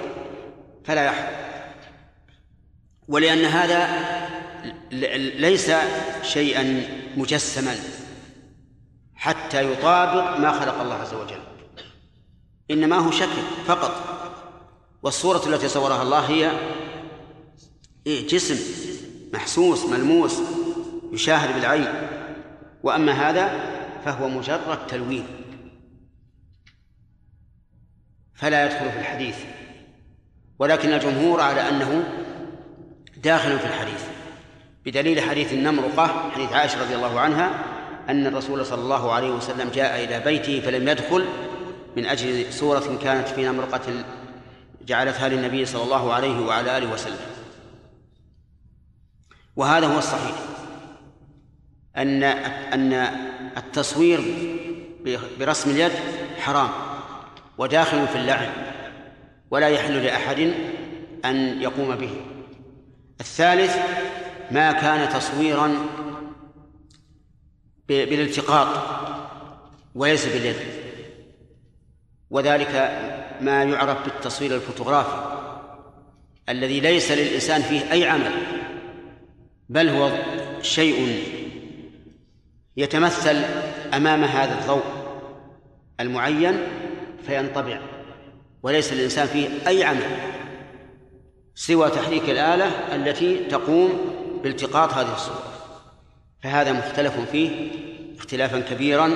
فلا يحرم ولأن هذا ليس شيئا مجسما حتى يطابق ما خلق الله عز وجل. إنما هو شكل فقط. والصورة التي صورها الله هي إيه؟ جسم محسوس ملموس يشاهد بالعين. وأما هذا فهو مجرد تلوين. فلا يدخل في الحديث. ولكن الجمهور على أنه داخل في الحديث. بدليل حديث النمرقة حديث عائشة رضي الله عنها أن الرسول صلى الله عليه وسلم جاء إلى بيته فلم يدخل من أجل صورة كانت في نمرقة جعلتها للنبي صلى الله عليه وعلى آله وسلم. وهذا هو الصحيح. أن أن التصوير برسم اليد حرام وداخل في اللعن ولا يحل لأحد أن يقوم به. الثالث ما كان تصويرا بالالتقاط وليس باليد. وذلك ما يعرف بالتصوير الفوتوغرافي الذي ليس للإنسان فيه أي عمل بل هو شيء يتمثل أمام هذا الضوء المعين فينطبع وليس للإنسان فيه أي عمل سوى تحريك الآلة التي تقوم بالتقاط هذه الصورة. فهذا مختلف فيه اختلافا كبيرا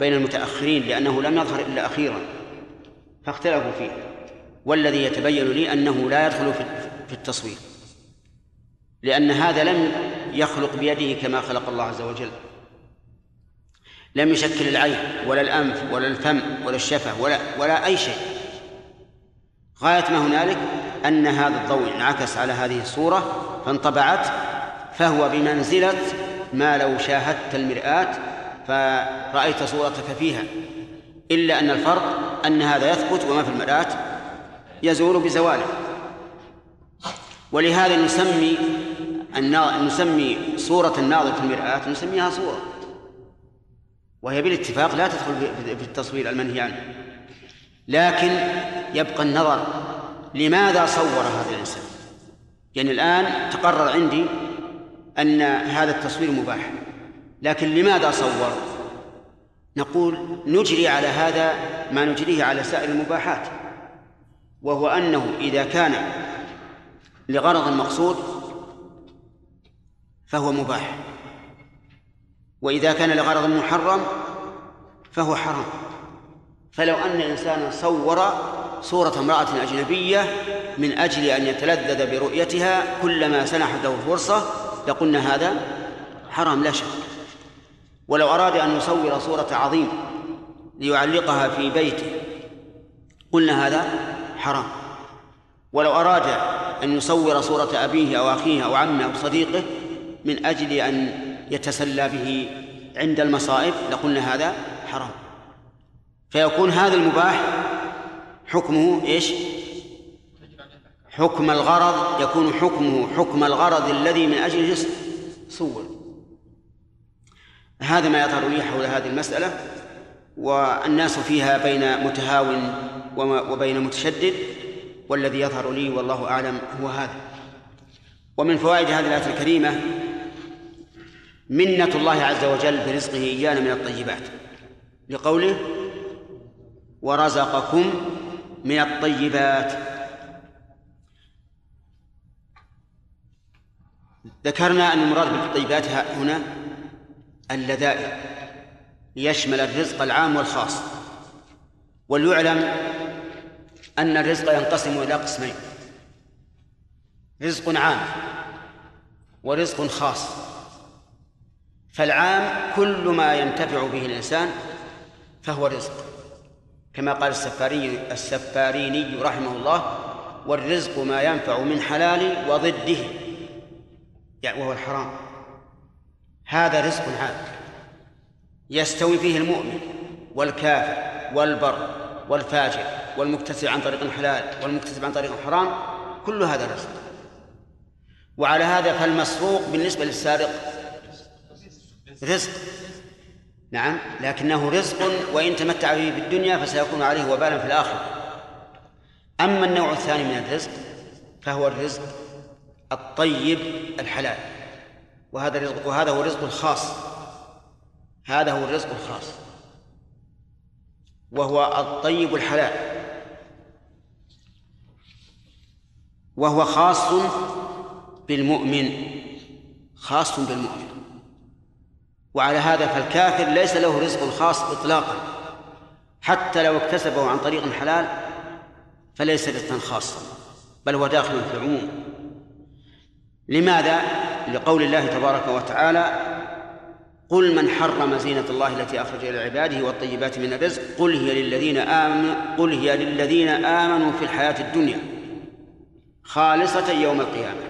بين المتأخرين لأنه لم يظهر إلا أخيرا. فاختلفوا فيه. والذي يتبين لي أنه لا يدخل في التصوير. لأن هذا لم يخلق بيده كما خلق الله عز وجل. لم يشكل العين ولا الأنف ولا الفم ولا الشفة ولا ولا أي شيء. غاية ما هنالك أن هذا الضوء انعكس على هذه الصورة فانطبعت فهو بمنزلة ما لو شاهدت المرآة فرأيت صورتك فيها. إلا أن الفرق أن هذا يثبت وما في المرآة يزول بزواله. ولهذا نسمي نسمي صورة الناظر في المرآة نسميها صورة. وهي بالاتفاق لا تدخل في التصوير المنهي عنه. لكن يبقى النظر لماذا صور هذا الإنسان؟ يعني الآن تقرر عندي أن هذا التصوير مباح لكن لماذا صور؟ نقول نجري على هذا ما نجريه على سائر المباحات وهو أنه إذا كان لغرض مقصود فهو مباح وإذا كان لغرض محرم فهو حرام. فلو أن إنسانا صور صورة امرأة أجنبية من أجل أن يتلذذ برؤيتها كلما سنحت له فرصة لقلنا هذا حرام لا شك. ولو أراد أن يصور صورة عظيم ليعلقها في بيته. قلنا هذا حرام. ولو أراد أن يصور صورة أبيه أو أخيه أو عمه أو صديقه من أجل أن يتسلى به عند المصائب لقلنا هذا حرام. فيكون هذا المباح حكمه إيش؟ حكم الغرض يكون حكمه حكم الغرض الذي من اجله صور. هذا ما يظهر لي حول هذه المسألة والناس فيها بين متهاو وبين متشدد والذي يظهر لي والله أعلم هو هذا. ومن فوائد هذه الآية الكريمة منة الله عز وجل برزقه إيانا من الطيبات. لقوله ورزقكم من الطيبات. ذكرنا أن المراد بالطيبات هنا اللذائذ. ليشمل الرزق العام والخاص. وليعلم أن الرزق ينقسم إلى قسمين. رزق عام ورزق خاص. فالعام كل ما ينتفع به الإنسان فهو رزق. كما قال السفاري السفاريني رحمه الله والرزق ما ينفع من حلال وضده. يعني وهو الحرام. هذا رزق عام يستوي فيه المؤمن والكافر والبر والفاجر والمكتسب عن طريق حلال والمكتسب عن طريق حرام كل هذا رزق. وعلى هذا فالمسروق بالنسبة للسارق رزق. نعم لكنه رزق وإن تمتع به في الدنيا فسيكون عليه وبالا في الآخرة. أما النوع الثاني من الرزق فهو الرزق الطيب الحلال. وهذا رزق وهذا هو الرزق الخاص هذا هو الرزق الخاص. وهو الطيب الحلال. وهو خاص بالمؤمن. خاص بالمؤمن. وعلى هذا فالكافر ليس له رزق خاص اطلاقا. حتى لو اكتسبه عن طريق حلال فليس رزقا خاصا. بل هو داخل في العموم. لماذا؟ لقول الله تبارك وتعالى قل من حرم زينة الله التي أخرج إلى عباده والطيبات من الرزق قل هي للذين آمنوا قل هي للذين آمنوا في الحياة الدنيا خالصة يوم القيامة.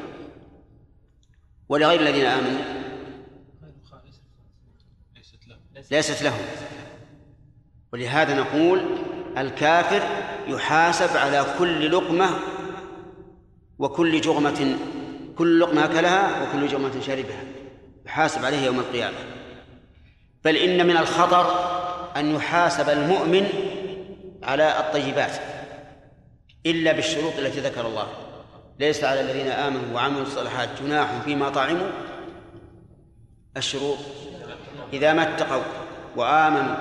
ولغير الذين آمنوا؟ ليست لهم. ولهذا نقول الكافر يحاسب على كل لقمة وكل جغمة كل لقمة أكلها وكل جغمة شربها يحاسب عليه يوم القيامة. بل إن من الخطر أن يحاسب المؤمن على الطيبات إلا بالشروط التي ذكر الله. ليس على الذين آمنوا وعملوا الصالحات جناح فيما طعموا. الشروط إذا ما اتقوا وآمنوا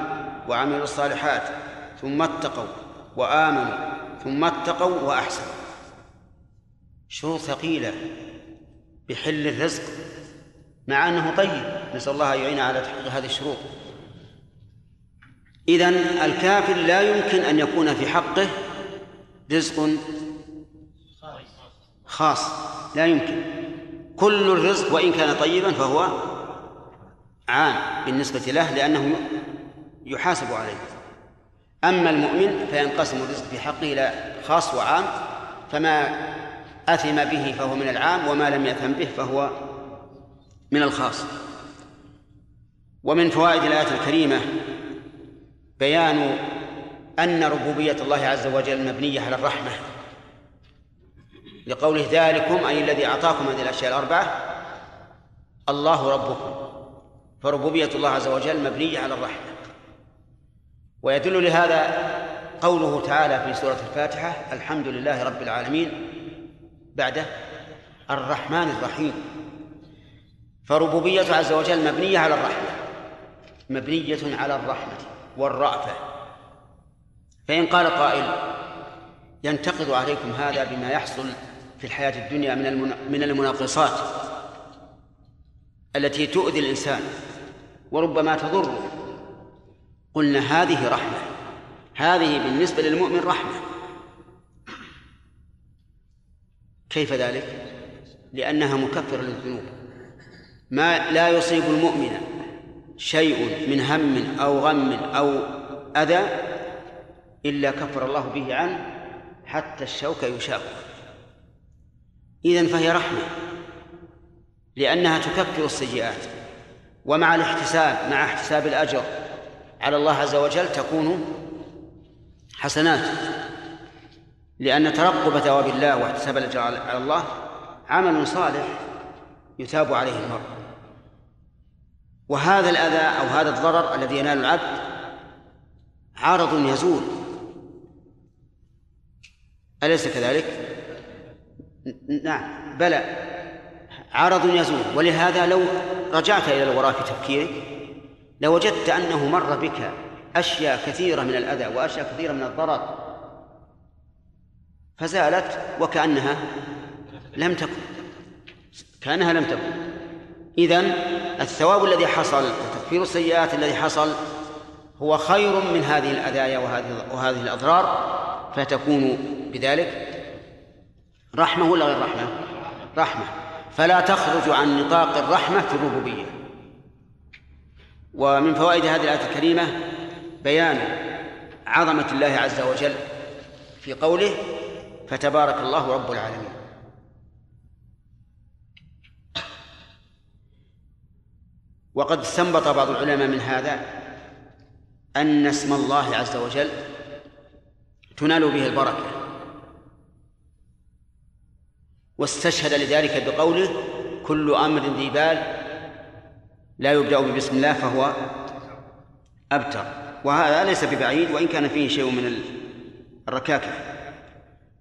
وعملوا الصالحات ثم اتقوا وآمنوا ثم اتقوا وأحسنوا. شروط ثقيلة. بحل الرزق مع أنه طيب. نسأل الله أن يعيننا على تحقيق هذه الشروط. إذن الكافر لا يمكن أن يكون في حقه رزق خاص. لا يمكن. كل الرزق وإن كان طيبا فهو عام بالنسبة له لأنه يحاسب عليه. أما المؤمن فينقسم الرزق في حقه إلى خاص وعام فما أثم به فهو من العام وما لم يأثم به فهو من الخاص. ومن فوائد الآية الكريمة بيان أن ربوبية الله عز وجل مبنية على الرحمة. لقوله ذلكم أي الذي أعطاكم هذه الأشياء الأربعة الله ربكم. فربوبية الله عز وجل مبنية على الرحمة. ويدل لهذا قوله تعالى في سورة الفاتحة الحمد لله رب العالمين بعده الرحمن الرحيم. فربوبية عز وجل مبنية على الرحمة مبنية على الرحمة والرأفة. فإن قال قائل ينتقد عليكم هذا بما يحصل في الحياة الدنيا من من المناقصات التي تؤذي الإنسان وربما تضره. قلنا هذه رحمة هذه بالنسبة للمؤمن رحمة. كيف ذلك؟ لأنها مكفرة للذنوب. ما لا يصيب المؤمن شيء من هم أو غم أو أذى إلا كفر الله به عنه حتى الشوك يشاق. إذن فهي رحمة لأنها تكفر السيئات. ومع الاحتساب مع احتساب الأجر على الله عز وجل تكون حسنات. لأن ترقب ثواب الله واحتساب الأجر على الله عمل صالح يثاب عليه المرء. وهذا الأذى أو هذا الضرر الذي ينال العبد عارض يزول. أليس كذلك؟ نعم بلى عرض يزول. ولهذا لو رجعت إلى الوراء في تفكيرك لوجدت أنه مر بك أشياء كثيرة من الأذى وأشياء كثيرة من الضرر فزالت وكأنها لم تكن. كأنها لم تكن. إذن الثواب الذي حصل وتكفير السيئات الذي حصل هو خير من هذه الأذايا وهذه وهذه الأضرار فتكون بذلك رحمة ولا غير رحمة؟ رحمة. فلا تخرج عن نطاق الرحمة في الربوبية. ومن فوائد هذه الآية الكريمة بيان عظمة الله عز وجل في قوله فتبارك الله رب العالمين. وقد استنبط بعض العلماء من هذا أن اسم الله عز وجل تنال به البركة. واستشهد لذلك بقوله كل أمر ذي بال لا يبدأ بسم الله فهو أبتر. وهذا ليس ببعيد وإن كان فيه شيء من الركاكة.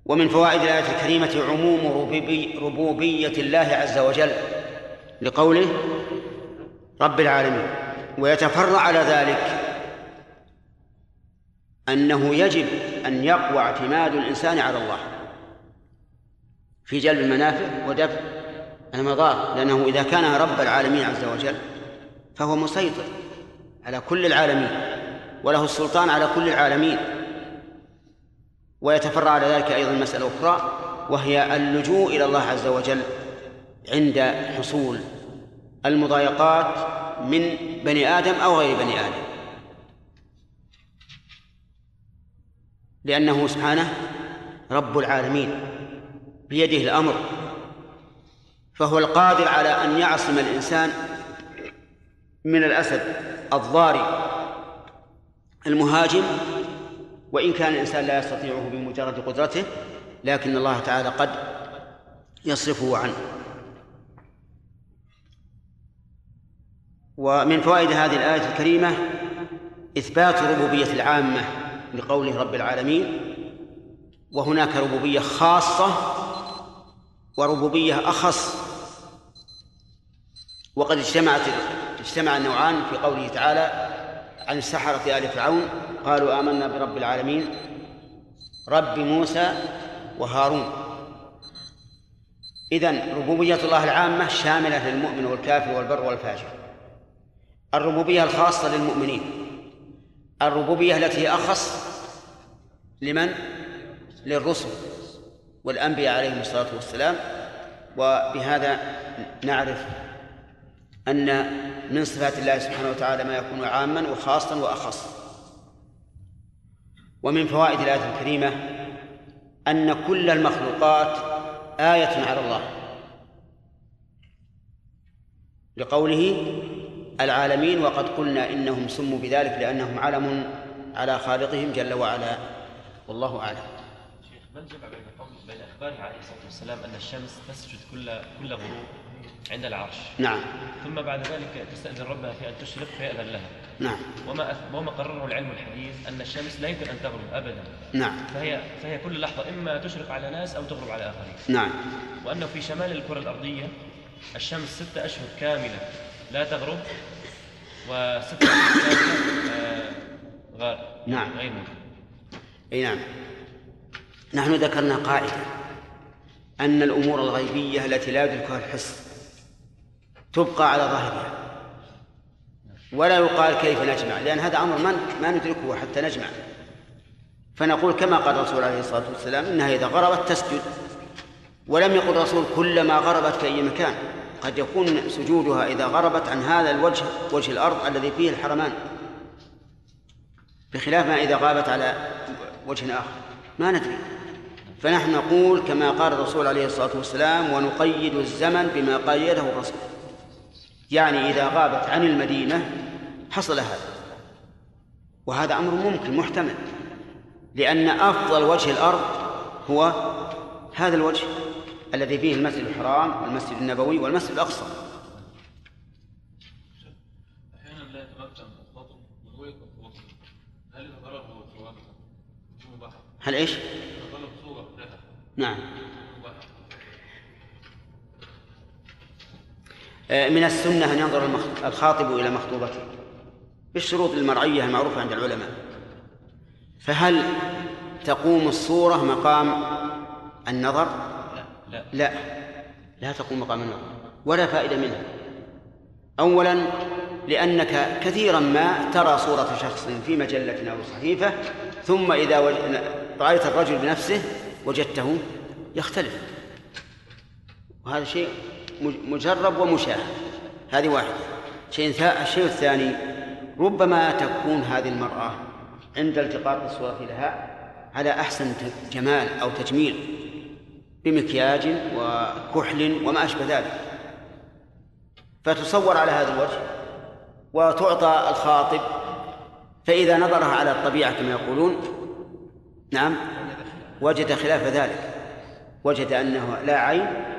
ومن فوائد الآية الكريمة عموم ربوبية الله عز وجل لقوله رب العالمين. ويتفرع على ذلك أنه يجب أن يقوى اعتماد الإنسان على الله في جلب المنافع ودفع المضار لأنه إذا كان رب العالمين عز وجل فهو مسيطر على كل العالمين وله السلطان على كل العالمين. ويتفرع على ذلك أيضا مسألة أخرى وهي اللجوء إلى الله عز وجل عند حصول المضايقات من بني آدم أو غير بني آدم. لأنه سبحانه رب العالمين بيده الأمر فهو القادر على أن يعصم الإنسان من الأسد الضاري المهاجم وإن كان الإنسان لا يستطيعه بمجرد قدرته لكن الله تعالى قد يصرفه عنه. ومن فوائد هذه الآية الكريمة إثبات ربوبية العامة لقوله رب العالمين وهناك ربوبية خاصة وربوبية أخص. وقد اجتمعت اجتمع النوعان في قوله تعالى عن السحرة آل فرعون قالوا آمنا برب العالمين رب موسى وهارون. إذن ربوبية الله العامة شاملة للمؤمن والكافر والبر والفاجر. الربوبية الخاصة للمؤمنين. الربوبية التي أخص لمن؟ للرسل والأنبياء عليهم الصلاة والسلام. وبهذا نعرف أن من صفات الله سبحانه وتعالى ما يكون عاما وخاصا وأخص. ومن فوائد الآية الكريمة أن كل المخلوقات آية على الله. لقوله العالمين وقد قلنا إنهم سموا بذلك لأنهم علم على خالقهم جل وعلا. والله أعلم. شيخ ما الجمع بين قول بين اخباره عليه الصلاة والسلام أن الشمس تسجد كل كل غروب؟ عند العرش. نعم. ثم بعد ذلك تستأذن ربها في أن تشرق فيأذن لها. نعم. وما أث- وما قرره العلم الحديث أن الشمس لا يمكن أن تغرب ابدا. نعم. فهي فهي كل لحظة إما تشرق على ناس أو تغرب على آخرين. نعم. وأنه في شمال الكرة الأرضية الشمس ستة أشهر كاملة لا تغرب وستة أشهر كاملة آه، غار. نعم. غير موجود أي نعم. نحن ذكرنا قاعدة أن الأمور الغيبية التي لا يدركها الحس تبقى على ظاهرها ولا يقال كيف نجمع لأن هذا أمر ما ما ندركه حتى نجمع. فنقول كما قال الرسول عليه الصلاة والسلام إنها إذا غربت تسجد. ولم يقل الرسول كلما غربت في أي مكان. قد يكون سجودها إذا غربت عن هذا الوجه وجه الأرض الذي فيه الحرمان. بخلاف ما إذا غابت على وجه آخر. ما ندري. فنحن نقول كما قال الرسول عليه الصلاة والسلام ونقيد الزمن بما قيده الرسول. يعني إذا غابت عن المدينة حصل هذا. وهذا أمر ممكن محتمل. لأن أفضل وجه الأرض هو هذا الوجه الذي فيه المسجد الحرام والمسجد النبوي والمسجد الأقصى. هل اذا طلبوا صوره مباح هل إيش؟ اذا طلب صوره لها نعم مباح آه، من السنة أن ينظر الخاطب إلى مخطوبته بالشروط المرعية المعروفة عند العلماء. فهل تقوم الصورة مقام النظر؟ لا. لا. لا تقوم مقام النظر ولا فائدة منها. أولا لأنك كثيرا ما ترى صورة شخص في مجلة أو صحيفة ثم إذا وج... رأيت الرجل بنفسه وجدته يختلف. وهذا شيء مجرب ومشاهد. هذه واحدة. شيء. الشيء الثاني ربما تكون هذه المرأة عند التقاط الصورة لها على أحسن جمال أو تجميل بمكياج وكحل وما أشبه ذلك. فتصور على هذا الوجه وتعطى الخاطب فإذا نظرها على الطبيعة كما يقولون نعم وجد خلاف ذلك. وجد أنه لا عين